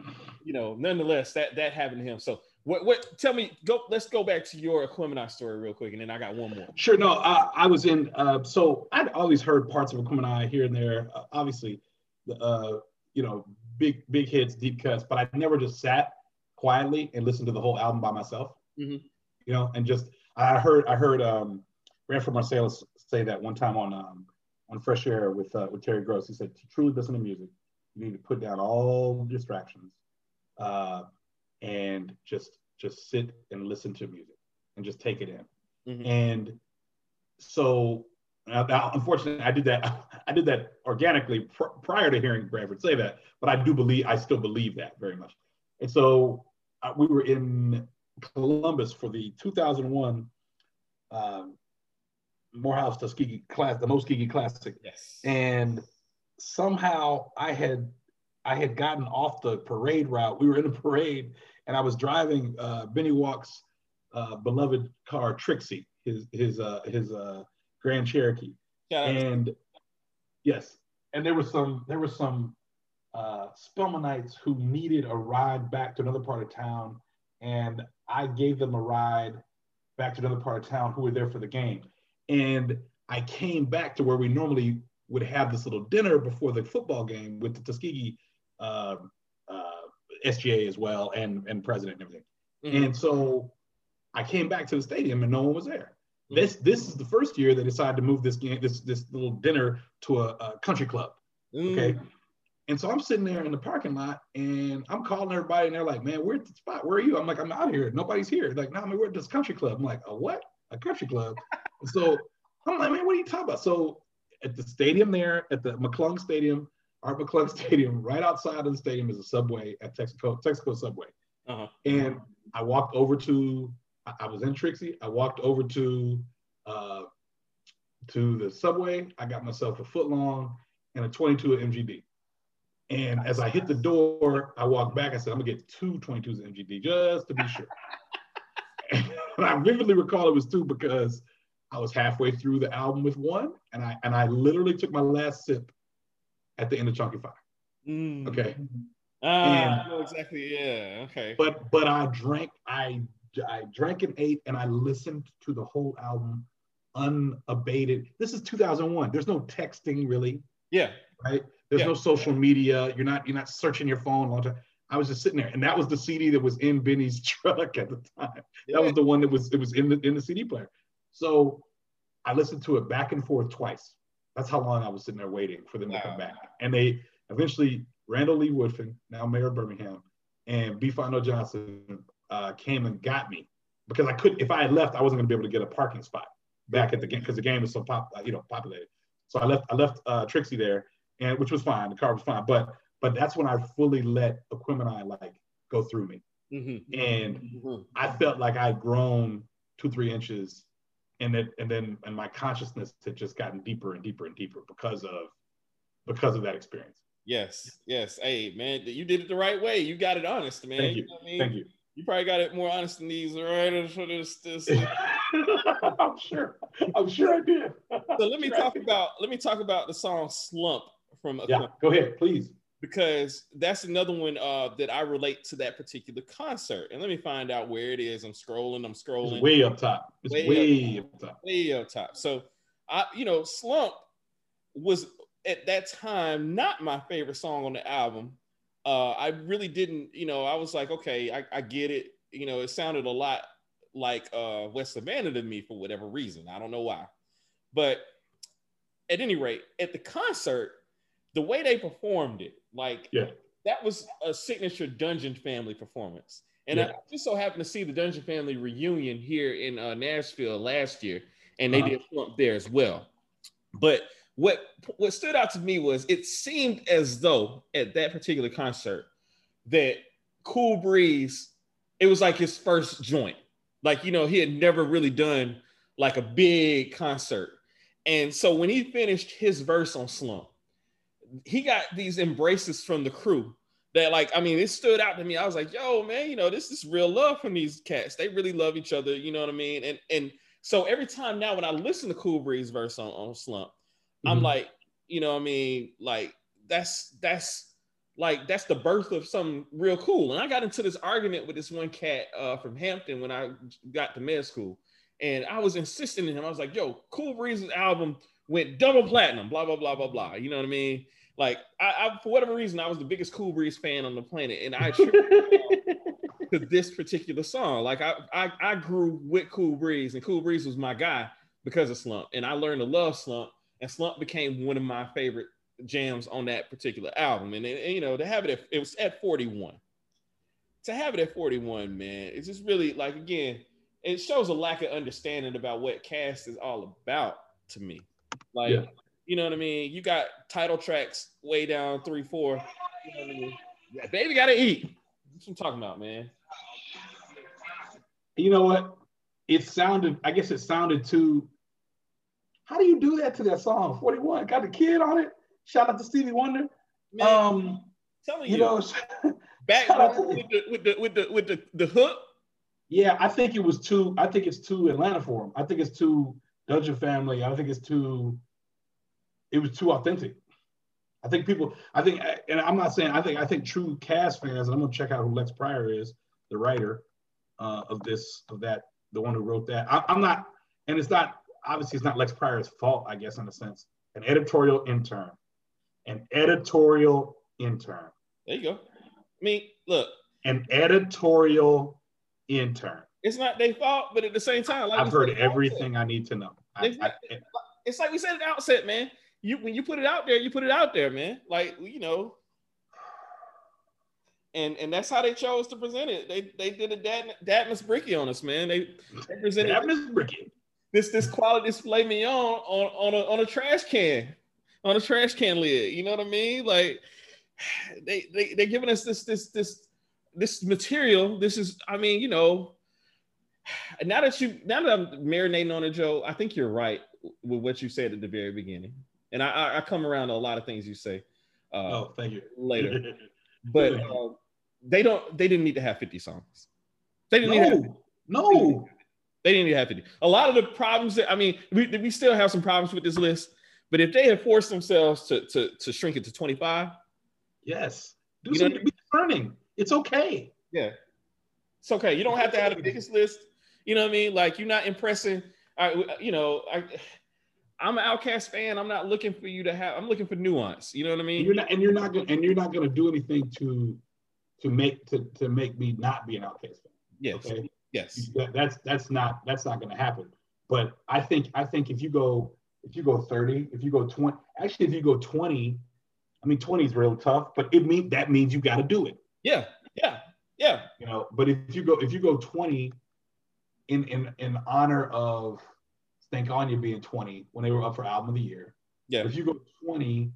you know, nonetheless, that that happened to him. So what? What? Tell me. Go. Let's go back to your Aquemini story real quick, and then I got one more. Sure. No, I, I was in. Uh, so I'd always heard parts of Aquemini here and there. Uh, obviously, the uh, you know big big hits, deep cuts, but I never just sat quietly and listened to the whole album by myself. Mm-hmm. You know, and just I heard I heard um, Branford Marsalis say that one time on um, on Fresh Air with uh, with Terry Gross. He said to truly listen to music, you need to put down all distractions uh, and just just sit and listen to music and just take it in. Mm-hmm. And so, unfortunately, I did that. <laughs> I did that organically pr- prior to hearing Branford say that, but I do believe I still believe that very much. And so, uh, we were in Columbus for the 2001 um, Morehouse Tuskegee class, the Tuskegee Classic. Yes. And somehow I had I had gotten off the parade route. We were in a parade, and I was driving uh, Benny Walk's uh, beloved car, Trixie, his his uh, his uh, Grand Cherokee, yeah, and yes, and there was some there was some uh, Spelmanites who needed a ride back to another part of town, and I gave them a ride back to another part of town who were there for the game, and I came back to where we normally would have this little dinner before the football game with the Tuskegee uh, uh, SGA as well and and president and everything. Mm-hmm. And so I came back to the stadium and no one was there. Mm-hmm. This this is the first year they decided to move this game this this little dinner to a, a country club. Mm-hmm. Okay. And so I'm sitting there in the parking lot and I'm calling everybody and they're like, man, where's the spot? Where are you? I'm like, I'm out here. Nobody's here. Like, no, nah, I mean, we're at this country club. I'm like, a what? A country club. <laughs> so I'm like, man, what are you talking about? So at the stadium there, at the McClung Stadium, Art McClung <laughs> Stadium, right outside of the stadium is a subway at Texaco, Texaco Subway. Uh-huh. And I walked over to, I was in Trixie. I walked over to, uh, to the subway. I got myself a foot long and a 22 at MGD. And as I hit the door, I walked back. I said, I'm gonna get two 22s at MGD just to be sure. <laughs> and I vividly recall it was two because I was halfway through the album with one, and I and I literally took my last sip at the end of Chonkyfire. Mm. Okay. Ah, uh, exactly. Yeah. Okay. But but I drank I I drank and ate and I listened to the whole album unabated. This is 2001. There's no texting really. Yeah. Right. There's yeah. no social media. You're not you're not searching your phone all the time. I was just sitting there, and that was the CD that was in Benny's <laughs> truck at the time. Yeah. That was the one that was it was in the in the CD player. So I listened to it back and forth twice. That's how long I was sitting there waiting for them wow. to come back. And they eventually, Randall Lee Woodfin, now mayor of Birmingham, and B. Fonto Johnson uh, came and got me because I couldn't, if I had left, I wasn't going to be able to get a parking spot back at the game because the game was so pop, uh, you know, populated. So I left, I left uh, Trixie there, and which was fine. The car was fine, but but that's when I fully let Aquemini like go through me, mm-hmm. and mm-hmm. I felt like I'd grown two three inches and it and then and my consciousness had just gotten deeper and deeper and deeper because of because of that experience. Yes, yes. Hey, man, you did it the right way. You got it honest, man. Thank you. you know I mean? Thank you. You probably got it more honest than these right for this. this. <laughs> I'm sure. I'm sure I did. so let me sure talk about let me talk about the song "Slump" from. Yeah, go ahead, please because that's another one uh, that I relate to that particular concert. And let me find out where it is. I'm scrolling. I'm scrolling. It's way up top. It's way, way up, up, top. Way up top. So, I, you know, Slump was at that time not my favorite song on the album. Uh, I really didn't, you know, I was like, okay, I, I get it. You know, it sounded a lot like uh, West Savannah to me for whatever reason. I don't know why. But at any rate, at the concert, the way they performed it, like yeah. that was a signature Dungeon Family performance. And yeah. I just so happened to see the Dungeon Family reunion here in uh, Nashville last year, and they uh-huh. did Slump there as well. But what what stood out to me was it seemed as though at that particular concert that Cool Breeze, it was like his first joint. Like you know, he had never really done like a big concert, and so when he finished his verse on Slump, he got these embraces from the crew that like I mean it stood out to me. I was like, yo, man, you know, this is real love from these cats. They really love each other, you know what I mean? And and so every time now when I listen to Cool Breeze verse on, on Slump, mm-hmm. I'm like, you know what I mean? Like that's that's like that's the birth of something real cool. And I got into this argument with this one cat uh, from Hampton when I got to med school. And I was insisting in him. I was like, yo, Cool Breeze's album went double platinum, blah, blah, blah, blah, blah. You know what I mean? Like, I, I for whatever reason, I was the biggest Cool Breeze fan on the planet. And I <laughs> to this particular song. Like I, I I grew with Cool Breeze, and Cool Breeze was my guy because of Slump. And I learned to love Slump, and Slump became one of my favorite jams on that particular album. And, and, and you know, to have it at, it was at 41. To have it at 41, man, it's just really like again, it shows a lack of understanding about what cast is all about to me. Like, yeah. you know what I mean? You got title tracks way down three, four. You know what I mean? Yeah, baby gotta eat. What I'm talking about, man. You know what? It sounded, I guess it sounded too. How do you do that to that song? 41 got the kid on it. Shout out to Stevie Wonder. Man. Um, telling you, you know, <laughs> back with the, with the with the with the the hook. Yeah, I think it was too. I think it's too Atlanta for him. I think it's too Dungeon Family. I don't think it's too. It was too authentic. I think people. I think, and I'm not saying. I think. I think true cast fans. And I'm gonna check out who Lex Pryor is, the writer uh, of this, of that, the one who wrote that. I, I'm not, and it's not. Obviously, it's not Lex Pryor's fault. I guess in a sense, an editorial intern, an editorial intern. There you go. I mean, look. An editorial intern. It's not their fault, but at the same time, like I've heard everything I need to know. I, I, it's like we said at the outset, man. You when you put it out there, you put it out there, man. Like you know, and and that's how they chose to present it. They they did a Dad, Dadmus Bricky on us, man. They, they presented Dadmus Bricky. This this quality display me on on on a on a trash can, on a trash can lid. You know what I mean? Like <sighs> they they they giving us this this this this material. This is I mean you know now that you now that I'm marinating on it, Joe, I think you're right with what you said at the very beginning, and I, I come around to a lot of things you say. Uh, oh, thank you. Later, <laughs> but uh, they don't. They didn't need to have 50 songs. They didn't no, need to have no. They didn't need to have 50. A lot of the problems that I mean, we, we still have some problems with this list, but if they had forced themselves to to, to shrink it to 25, yes, do something. Be discerning. It's okay. Yeah, it's okay. You don't have to have the biggest list. You know what I mean? Like you're not impressing. I, you know, I, I'm an OutKast fan. I'm not looking for you to have. I'm looking for nuance. You know what I mean? And you're not, and you're not gonna, and you're not going to do anything to, to make to to make me not be an OutKast fan. Yes. Okay. Yes. That, that's that's not that's not going to happen. But I think I think if you go if you go 30, if you go 20, actually if you go 20, I mean 20 is real tough, but it means that means you got to do it. Yeah. Yeah. Yeah. You know, but if you go if you go 20 in in in honor of Stankonia being 20 when they were up for album of the year. Yeah. If you go 20,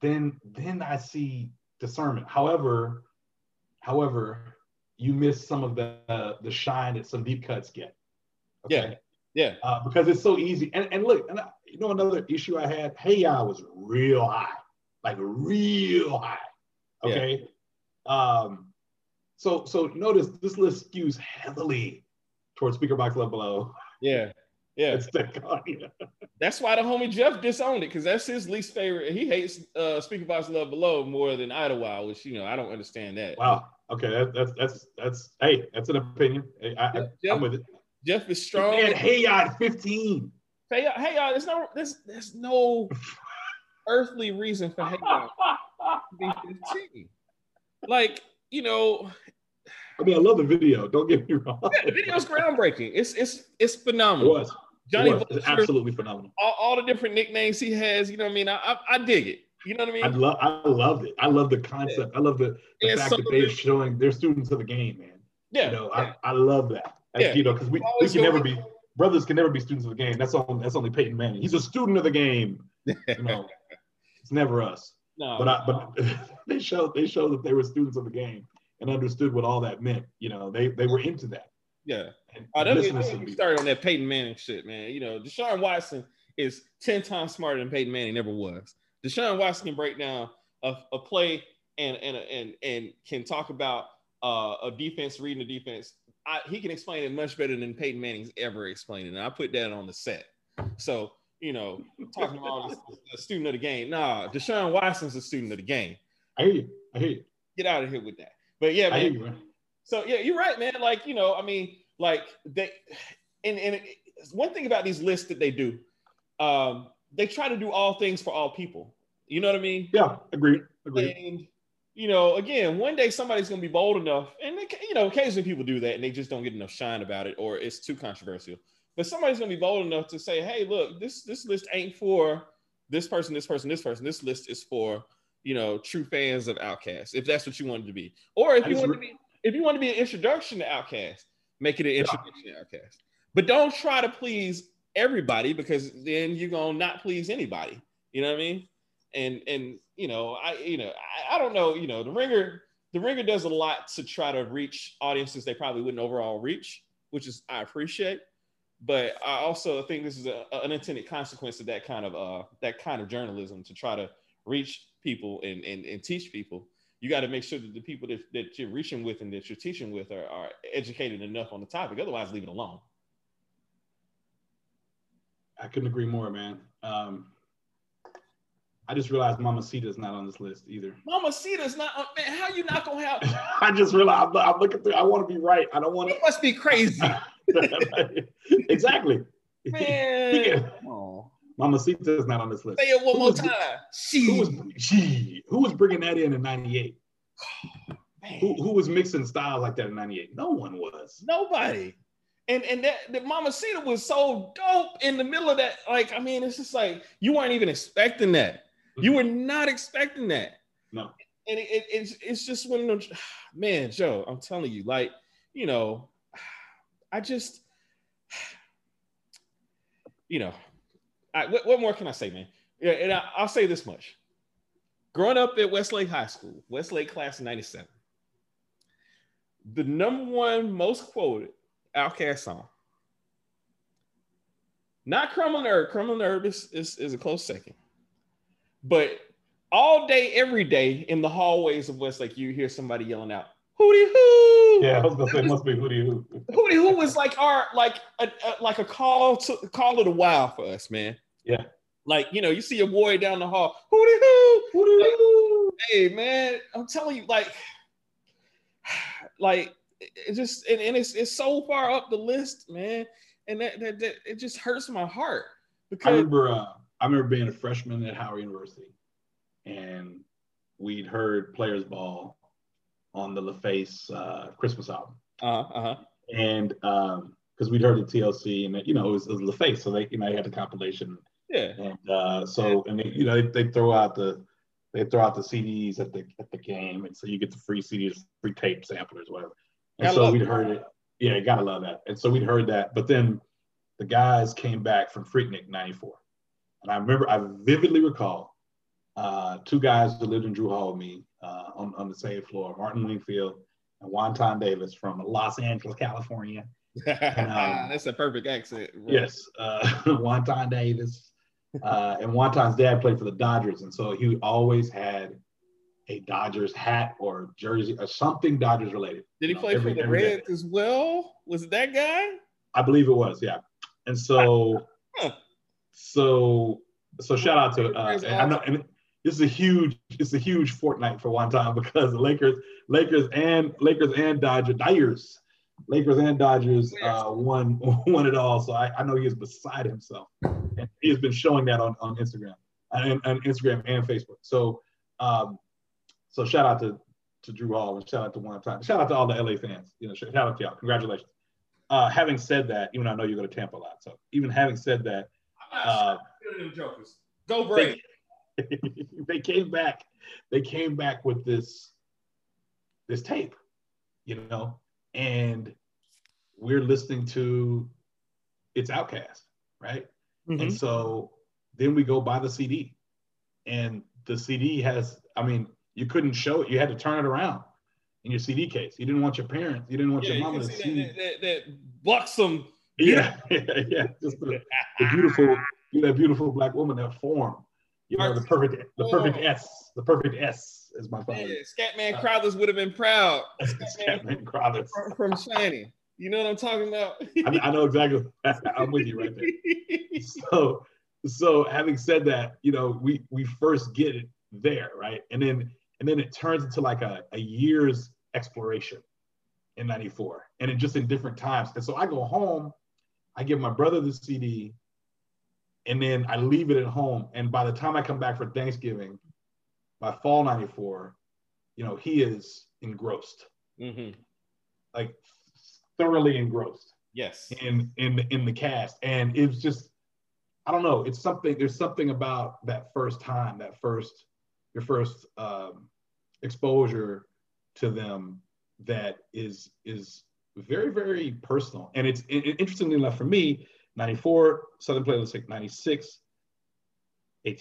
then then I see discernment. However, however, you miss some of the uh, the shine that some deep cuts get. Okay? Yeah. Yeah. Uh, because it's so easy. And and look, and I, you know another issue I had. Hey I was real high, like real high. Okay. Yeah. Um. So so notice this list skews heavily towards Speakerboxxx Love Below. Yeah. Yeah. that's why the homie Jeff disowned it because that's his least favorite. He hates uh Speakerboxxx Love Below more than Idlewild, which you know, I don't understand that. Wow. Okay, that, that's that's that's hey, that's an opinion. Hey, I, Jeff, am with it. Jeff is strong. And hey y'all 15. Hey y'all, hey y'all, there's no there's there's no <laughs> earthly reason for hey be 15. Like, you know, I mean, I love the video. Don't get me wrong. Yeah, the video's groundbreaking. It's it's it's phenomenal. It was. Johnny it was. absolutely phenomenal. All, all, the different nicknames he has, you know what I mean? I, I, I dig it. You know what I mean? I love I love it. I love the concept. Yeah. I love the, the fact that they're showing they're students of the game, man. Yeah. You know, yeah. I, I love that. yeah. You know, because we, we can never be brothers can never be students of the game. That's only that's only Peyton Manning. He's a student of the game. You know, <laughs> it's never us. No, but I, but <laughs> they showed they showed that they were students of the game and understood what all that meant. You know, they they were into that. Yeah. And oh, let me, let me start on that Peyton Manning shit, man. You know, Deshaun Watson is 10 times smarter than Peyton Manning never was. Deshaun Watson can break down a, a play and, and, and, and can talk about uh, a defense, reading the defense. I, he can explain it much better than Peyton Manning's ever explained it. And I put that on the set. So, you know, talking about a student of the game. Nah, Deshaun Watson's a student of the game. I hear you. I hear you. Get out of here with that. But yeah, man. You. So yeah, you're right, man. Like, you know, I mean, like they and, and one thing about these lists that they do, um, they try to do all things for all people. You know what I mean? Yeah, agreed. Agreed. And you know, again, one day somebody's gonna be bold enough, and they, you know, occasionally people do that and they just don't get enough shine about it, or it's too controversial. But somebody's gonna be bold enough to say, "Hey, look, this this list ain't for this person, this person, this person. This list is for you know true fans of OutKast, if that's what you wanted to be, or if you want to be if you want to be an introduction to OutKast, make it an introduction yeah. to OutKast. But don't try to please everybody because then you're gonna not please anybody. You know what I mean? And and you know, I you know, I, I don't know, you know, the ringer, the ringer does a lot to try to reach audiences they probably wouldn't overall reach, which is I appreciate. But I also think this is a, an unintended consequence of that kind of uh that kind of journalism to try to reach people and, and, and teach people you got to make sure that the people that, that you're reaching with and that you're teaching with are, are educated enough on the topic. Otherwise, leave it alone. I couldn't agree more, man. Um, I just realized Mamacita's not on this list either. Mama Mamacita's not on, man. How you not gonna have? <laughs> I just realized I'm, I'm looking through. I want to be right. I don't want to. It must be crazy. <laughs> exactly. Man. <laughs> oh. Mamacita's not on this list. Say it one Who more was- time. She. Who was she? Who was bringing that in in '98? <sighs> Man. Who, who was mixing styles like that in '98? No one was. Nobody. And and that the Mamacita was so dope in the middle of that. Like, I mean, it's just like you weren't even expecting that. You were not expecting that. No. And it, it, it's it's just one of those <sighs> man, Joe, I'm telling you, like, you know, <sighs> I just you know, What, what more can I say, man? Yeah, and I, I'll say this much. Growing up at Westlake High School, Westlake class of 97, the number one most quoted OutKast song. Not Crumblin' Erb. Crumblin' Erb is, is, is a close second. But all day, every day in the hallways of Westlake, you hear somebody yelling out, Hootie Hoo! Yeah, I was gonna say it must be Hootie Hoo. Hootie Hoo was like our like a, a like a call to call of the wild for us, man. Yeah. Like you know, you see a boy down the hall, Hootie Hoo! Hootie Hoo. Hey man, I'm telling you, like, <sighs> like it just and, and it's it's so far up the list, man, and that, that, that it just hurts my heart Because I remember. Uh, I remember being a freshman at Howard University, and we'd heard Players Ball on the LaFace uh, Christmas album, uh uh and because we'd heard the TLC, and you know it was, it was LaFace, so they you know they had the compilation, yeah and uh, so and they, you know they, they throw out the they throw out the CDs at the at the game, and so you get the free CDs, free tape samplers, whatever. And so we'd it. heard it. Yeah, you gotta love that. And so we'd heard that, but then the guys came back from Freaknik '94, and I remember I vividly recall uh, two guys who lived in Drew Hall with me uh, on on the same floor, Martin Wingfield and Wonton Davis from Los Angeles, California. <laughs> that's a perfect accent. bro. Yes, uh, <laughs> Wonton Davis. Uh, and Wonton's dad played for the Dodgers, and so he always had a Dodgers hat or jersey or something Dodgers related. Did he know, play every- for the every day. Reds as well? Was it that guy? I believe it was, yeah. And so, Huh. so, so shout out to. Uh, and I'm not, and this is a huge, it's a huge fortnight for Wonton <laughs> because the Lakers, Lakers and Lakers and Dodgers, Dyers, Lakers and Dodgers uh, won <laughs> won it all. So I, I know he is beside himself, and he has been showing that on on Instagram, and on Instagram and Facebook. So, um, so shout out to to Drew Hall and shout out to Wonton. Shout out to all the LA fans. You know, shout out to y'all. Congratulations. Uh, having said that, even though I know you go to Tampa a lot, so even having said that, uh, jokers. Go Braves. <laughs> they came back. They came back with this this tape, you know, and we're listening to it's OutKast, right? Mhm. And so then we go buy the CD, and the CD has, I mean, you couldn't show it. You had to turn it around in your CD case. You didn't want your parents, you didn't want Yeah, your you mama to see see. that, that, that buxom. <laughs> Yeah, yeah, yeah. Just the, the beautiful, you know, beautiful black woman that form. You know, the perfect, the perfect. S, the perfect S, as my father. Yeah, Scatman uh, Crothers would have been proud <laughs> Scatman Crothers. from, from Shiny. You know what I'm talking about? I, I know exactly. <laughs> I'm with you right there. So, so having said that, you know, we we first get it there, right, and then and then it turns into like a, a year's exploration in '94, and it just in different times. And so I go home, I give my brother the CD, and then I leave it at home. And by the time I come back for Thanksgiving, by fall '94, you know, he is engrossed, Mhm. like thoroughly engrossed. Yes. in in in the cast. And it's just i don't know it's something there's something about that first time that first your first um, exposure to them that is is very very personal. And it's it, interestingly enough for me 94 southern playlist 96 at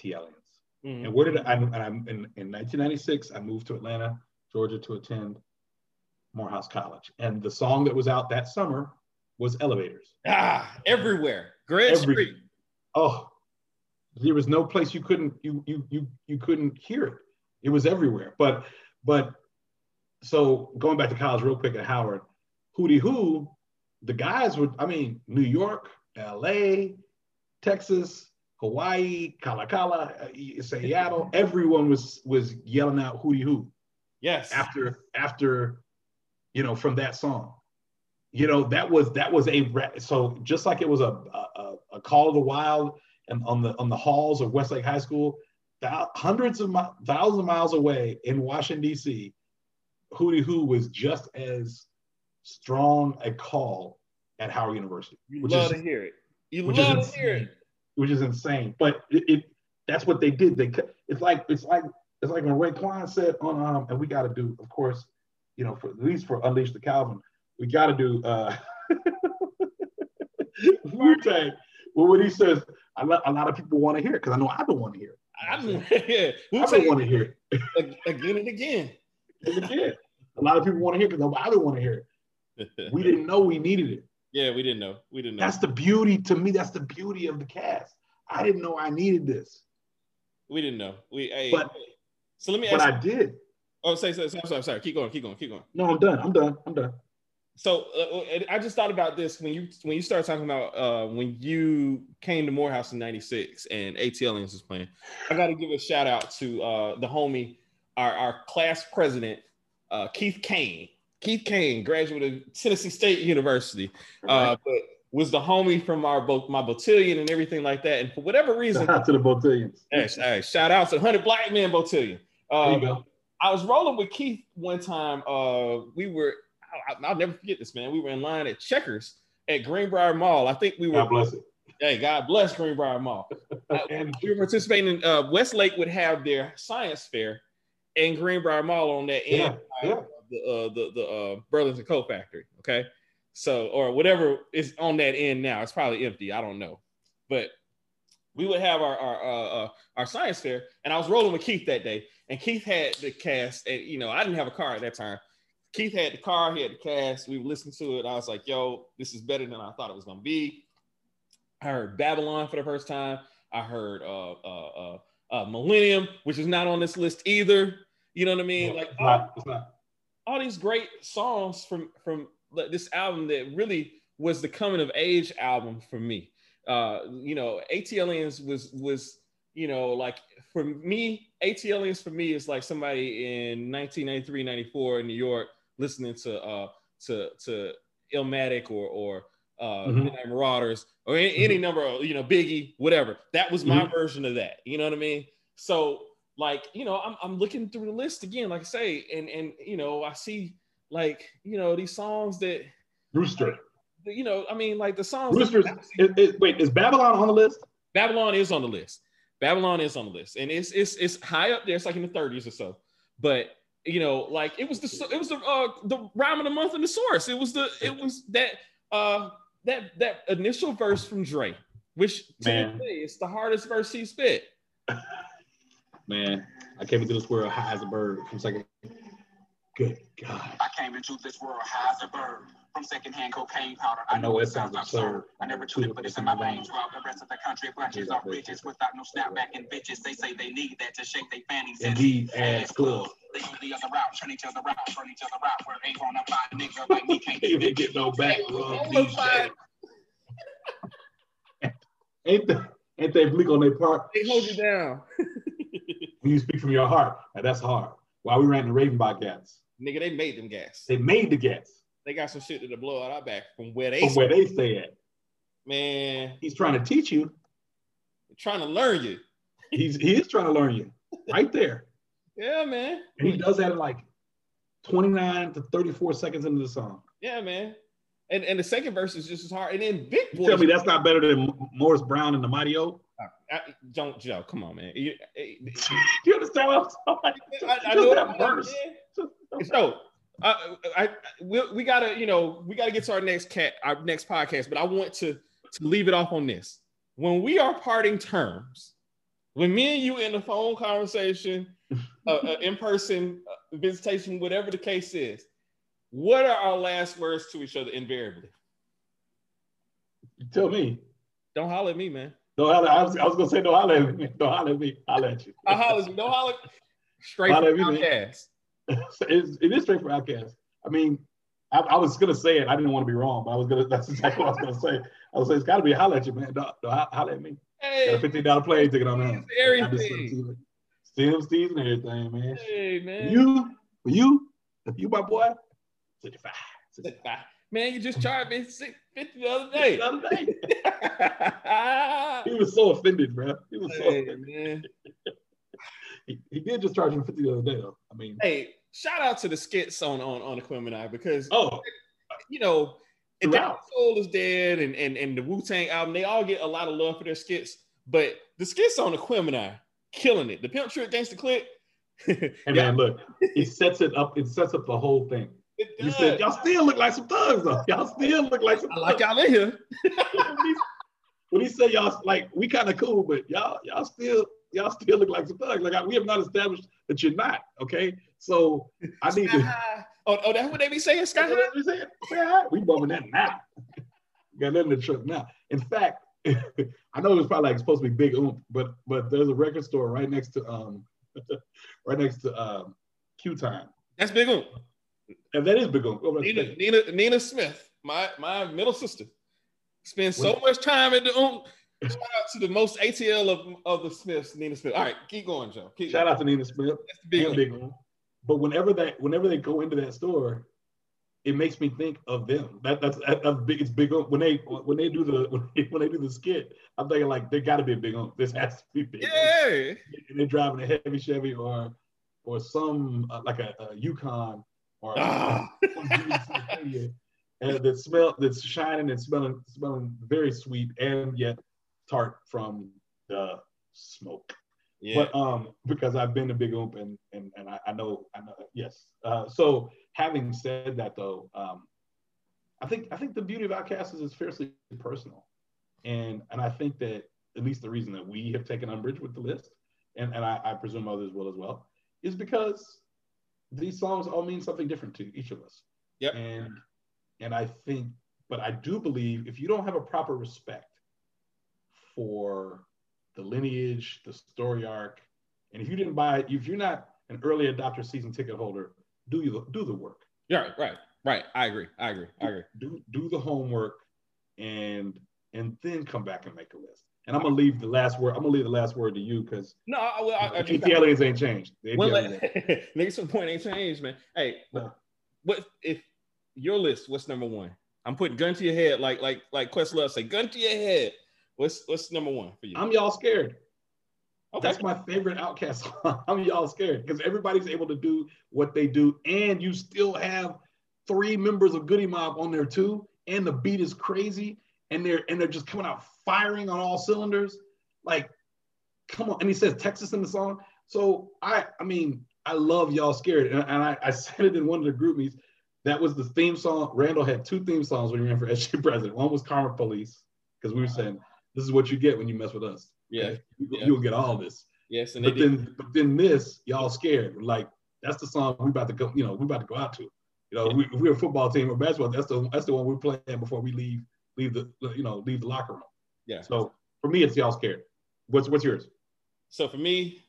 Mhm. and where did I, and I'm in, in 1996, I moved to Atlanta, Georgia to attend Morehouse College. And the song that was out that summer was Elevators. Ah, everywhere. Greg Every- Street. Oh, there was no place you couldn't, you, you, you, you couldn't hear it. It was everywhere. But, but so going back to college real quick at Howard, Hootie Hoo, the guys were, I mean, New York, LA, Texas, Hawaii, Kalakala, uh, Seattle, everyone was was yelling out Hootie Hoo. Yes. After after, you know, from that song. You know, that was that was a so just like it was a a, a call of the wild and on the on the halls of Westlake High School, hundreds of mi- thousands of miles away in Washington D.C., Hootie Hoo was just as strong a call at Howard University. You love is, to hear it. You love to hear it. Which is insane, but it, it, that's what they did. They it's like it's like it's like when Ray Raekwon said on um and we got to do of course you know for at least for Unleash the Calvin we got to do uh <laughs> Wu Tang. Well, when he says a lot, a lot of people want to hear it because I know I don't want to hear it. I don't, <laughs> yeah. I don't want to hear it <laughs> again and again. and again. A lot of people want to hear it because nobody want to hear it. we didn't know we needed it. Yeah, we didn't know. We didn't know. That's the beauty to me. That's the beauty of the cast. I didn't know I needed this. We didn't know. We hey, but so let me. But I did. Oh, say, say, say, I'm sorry, sorry. Keep going, keep going, keep going. No, I'm done. I'm done. I'm done. So uh, uh I just thought about this when you when you started talking about uh, when you came to Morehouse in '96 and ATL was playing. I got to give a shout out to uh, the homie, our, our class president, uh, Keith Kane. Keith Kane, graduate of Tennessee State University, uh, but was the homie from our both my battalion and everything like that. And for whatever reason, shout out to the battalions. Hey, hey, shout out to Hundred Black Men Battalion. there you go. I was rolling with Keith one time. Uh, we were I, will never forget this, man. We were in line at Checkers at Greenbrier Mall. I think we were. God bless it. Hey, God bless Greenbrier Mall. <laughs> uh, we were participating in uh, Westlake would have their science fair in Greenbrier Mall on that end yeah, yeah. The uh, the the uh, Burlington Coat Factory. Okay, so or whatever is on that end now. It's probably empty. I don't know, but we would have our our uh, uh, our science fair, and I was rolling with Keith that day, and Keith had the cast, and you know I didn't have a car at that time, Keith had the car, he had the cast. We listened to it. I was like, yo, this is better than I thought it was gonna be. I heard Babylon for the first time. I heard uh, uh, uh, uh Millennium, which is not on this list either. You know what I mean? like all, all these great songs from from this album that really was the coming of age album for me. Uh, you know, ATLiens was was you know like for me, ATLiens for me is like somebody in 1993, 94 in New York listening to uh to to Illmatic or or uh mm-hmm. Midnight Marauders or any, mm-hmm. any, number of you know Biggie, whatever. That was my mm-hmm. version of that. You know what I mean? So like you know, I'm I'm looking through the list again, like I say, and and you know, I see like you know these songs that Rooster. You know, I mean, like the songs. Roosters. Is, is, wait, is Babylon on the list? Babylon is on the list. Babylon is on the list, and it's it's it's high up there. It's like in the 30s or so. But you know, like it was the it was the uh the rhyme of the month in the source. It was the it was that uh that that initial verse from Dre, which man, it's the hardest verse he spit. <laughs> Man, I came into this world high as a bird from second. Good God. I came into this world high as a bird from secondhand cocaine powder. I know it sounds absurd. I never took it, but it's in my veins. While the rest of the country bunches of riches without no snapback and bitches. They say they need that to shake their fannies. Indeed, ass club. They go the other route, turn each other out, turn each other out. Where ain't gonna find a nigga like me <laughs> can't even get no back rub. <laughs> ain't the, ain't they bleak on their part? They hold you down. <laughs> when you speak from your heart, now that's hard. While we ran the Raven by gas. Nigga, they made them gas. They made the gas. They got some shit to blow out our back from where they from where they stay at. Man, he's trying to teach you. Trying to learn you. he's he is trying to learn you right there. <laughs> Yeah, man. And he does that in like 29 to 34 seconds into the song. Yeah, man. And and the second verse is just as hard. And then Big Boi. Tell me that's not better than Morris Brown and the Mighty O. I, don't Joe, come on, man. You, <laughs> you understand what I'm saying? I, I know that verse. So uh, I we, we gotta you know we gotta get to our next cat our next podcast, but I want to to leave it off on this. When we are parting terms, when me and you in a phone conversation, uh, uh, in person uh, visitation, whatever the case is, what are our last words to each other invariably? You tell me. Don't holler at me, man. Don't holler. I was, I was gonna say don't holler at me. Don't holler at me. Holler at you. I holler. Don't holler. Straight holler from OutKast. <laughs> it's, it is straight from OutKast. I mean, I, I, was gonna say it. I didn't want to be wrong, but I was gonna. <laughs> That's exactly what I was gonna say. I was say it's got to be holler at you, man. Don't, holla at me. Hey, got a fifteen dollar plane ticket on that. Everything. Steves and everything, man. Hey, man. You, you, you, my boy, 65. 65. Man, you just charged me 50 the other day. The other day. <laughs> he was so offended, bro. He was so hey, offended. Man. <laughs> he, he did just charge him 50 the other day, though. I mean, hey, shout out to the skits on on, on Aquemini because, oh, you know, and Soul is dead and, and, and the Wu Tang album, they all get a lot of love for their skits, but the skits on Aquemini, killing it. The Pimp Trick Gangsta Click. <laughs> hey man, look, it sets it up, it sets up the whole thing. You said y'all still look like some thugs though. Y'all still look like some. I like y'all in here. <laughs> when he said y'all like we kind of cool, but y'all y'all still y'all still look like some thugs. Like I, we have not established that you're not. Okay, so I need to. Oh, oh, that's what they be saying, Sky High. We bumming that now. <laughs> Got that in the truck now. In fact, <laughs> I know it was probably like supposed to be Big Oomp, but but there's a record store right next to um right next to um Q Time. That's Big Oomp. And that is Big Oomp. Nina, Nina, Nina Smith, my my middle sister, spends so much time at the Oomp Shout out to the most ATL of, of the Smiths, Nina Smith. All right, keep going, Joe. Keep Shout going. out to Nina Smith. That's the big, big one. But whenever that, whenever they go into that store, it makes me think of them. That that's that's big. It's big when they when they do the <laughs> when they, when they do the skit. I'm thinking like they got to be a big on. This has to be big. Yeah. And they're driving a heavy Chevy or or some uh, like a, a Yukon or ah. <laughs> <laughs> and that smell that's shining and smelling smelling very sweet and yet tart from the smoke. Yeah. But um, because I've been a big oomp and and, and I, I know I know yes. Uh, so having said that though, um, I think I think the beauty of Outkast is it's fiercely personal, and and I think that at least the reason that we have taken umbrage with the list, and and I, I presume others will as well, is because these songs all mean something different to each of us. Yep. And and I think, but I do believe if you don't have a proper respect for the lineage, the story arc. And if you didn't buy it, if you're not an early adopter season ticket holder, do you do the work. Yeah, right, right. I agree. I agree. I agree. Do do the homework and and then come back and make a list. And I'm gonna leave the last word. I'm gonna leave the last word to you because no, I, well, I, I just, ATLiens ain't changed. Well, like, <laughs> point ain't changed, man. Hey, no. what if your list? What's number one? I'm putting gun to your head, like like like Questlove say, gun to your head. What's what's number one for you? I'm y'all scared. Okay. That's my favorite Outkast song. <laughs> I'm y'all scared because everybody's able to do what they do, and you still have three members of Goodie Mob on there too, and the beat is crazy, and they're and they're just coming out firing on all cylinders. Like, come on! And he says Texas in the song. So I, I mean, I love y'all scared, and, and I, I <laughs> said it in one of the GroupMe's. That was the theme song. Randall had two theme songs when he ran for <laughs> SG president. One was Karma Police because we were saying this is what you get when you mess with us. Yeah, you, yeah. you'll get all this. Yes, and but then but then this y'all scared like that's the song we about to go. You know, we about to go out to. You know, yeah. we, we're a football team or basketball. That's the that's the one we're playing before we leave leave the you know leave the locker room. Yeah. So for me, it's y'all scared. What's what's yours? So for me,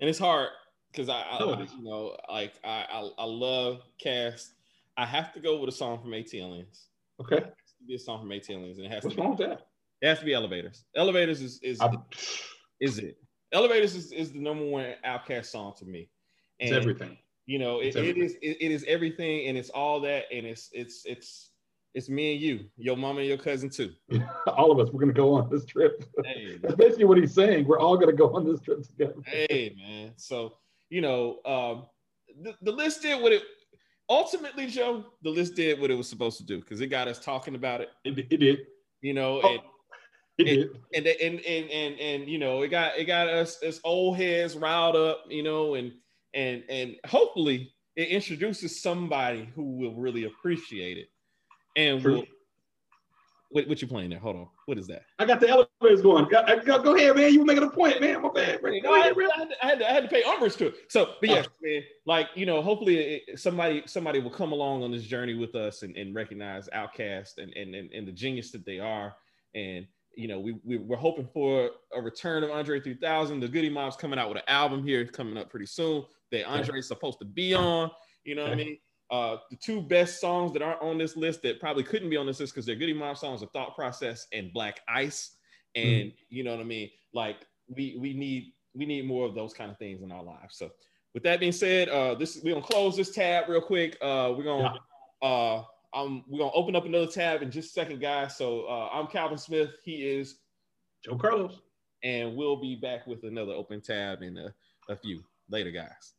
and it's hard because I, I, I you know like I, I, I love cast. I have to go with a song from ATLiens. Okay. It has to be a song from ATLiens, and it has What's to be. What's wrong with that? It has to be elevators. Elevators is is I'm, is it? Elevators is, is the number one OutKast song to me. And, it's everything. You know, it, it is it, it is everything, and it's all that, and it's it's it's it's me and you, your mama and your cousin too. <laughs> all of us, we're gonna go on this trip. Hey, <laughs> That's basically what he's saying. We're all gonna go on this trip together. Hey man, so you know, um, the, the list did what it ultimately, Joe. The list did what it was supposed to do because it got us talking about it. It, it did. You know, oh. and and, and, and and and and you know it got it got us as old heads riled up you know and and and hopefully it introduces somebody who will really appreciate it and will what, what you playing there? Hold on. What is that? I got the elevators going. Go, uh, go, go ahead, man. You were making a point, man. My bad. Go no, ahead, I, had, I, had to, I, had to, pay umbrage to it. So, but yes, oh. man. Like you know, hopefully it, somebody somebody will come along on this journey with us and, and recognize Outkast and, and and and the genius that they are, and you know, we, we we're hoping for a return of Andre 3000. The Goodie Mob's coming out with an album here coming up pretty soon that Andre is supposed to be on. You know what I mean? Uh, the two best songs that aren't on this list that probably couldn't be on this list because they're Goodie Mob songs are Thought Process and Black Ice. And mm. you know what I mean? Like we we need we need more of those kind of things in our lives. So with that being said, uh, this we're gonna close this tab real quick. Uh, we're gonna yeah. uh, um, we're gonna open up another tab in just a second, guys. So uh, I'm Calvin Smith. He is Joe Carlos, and we'll be back with another open tab in a, a few later, guys.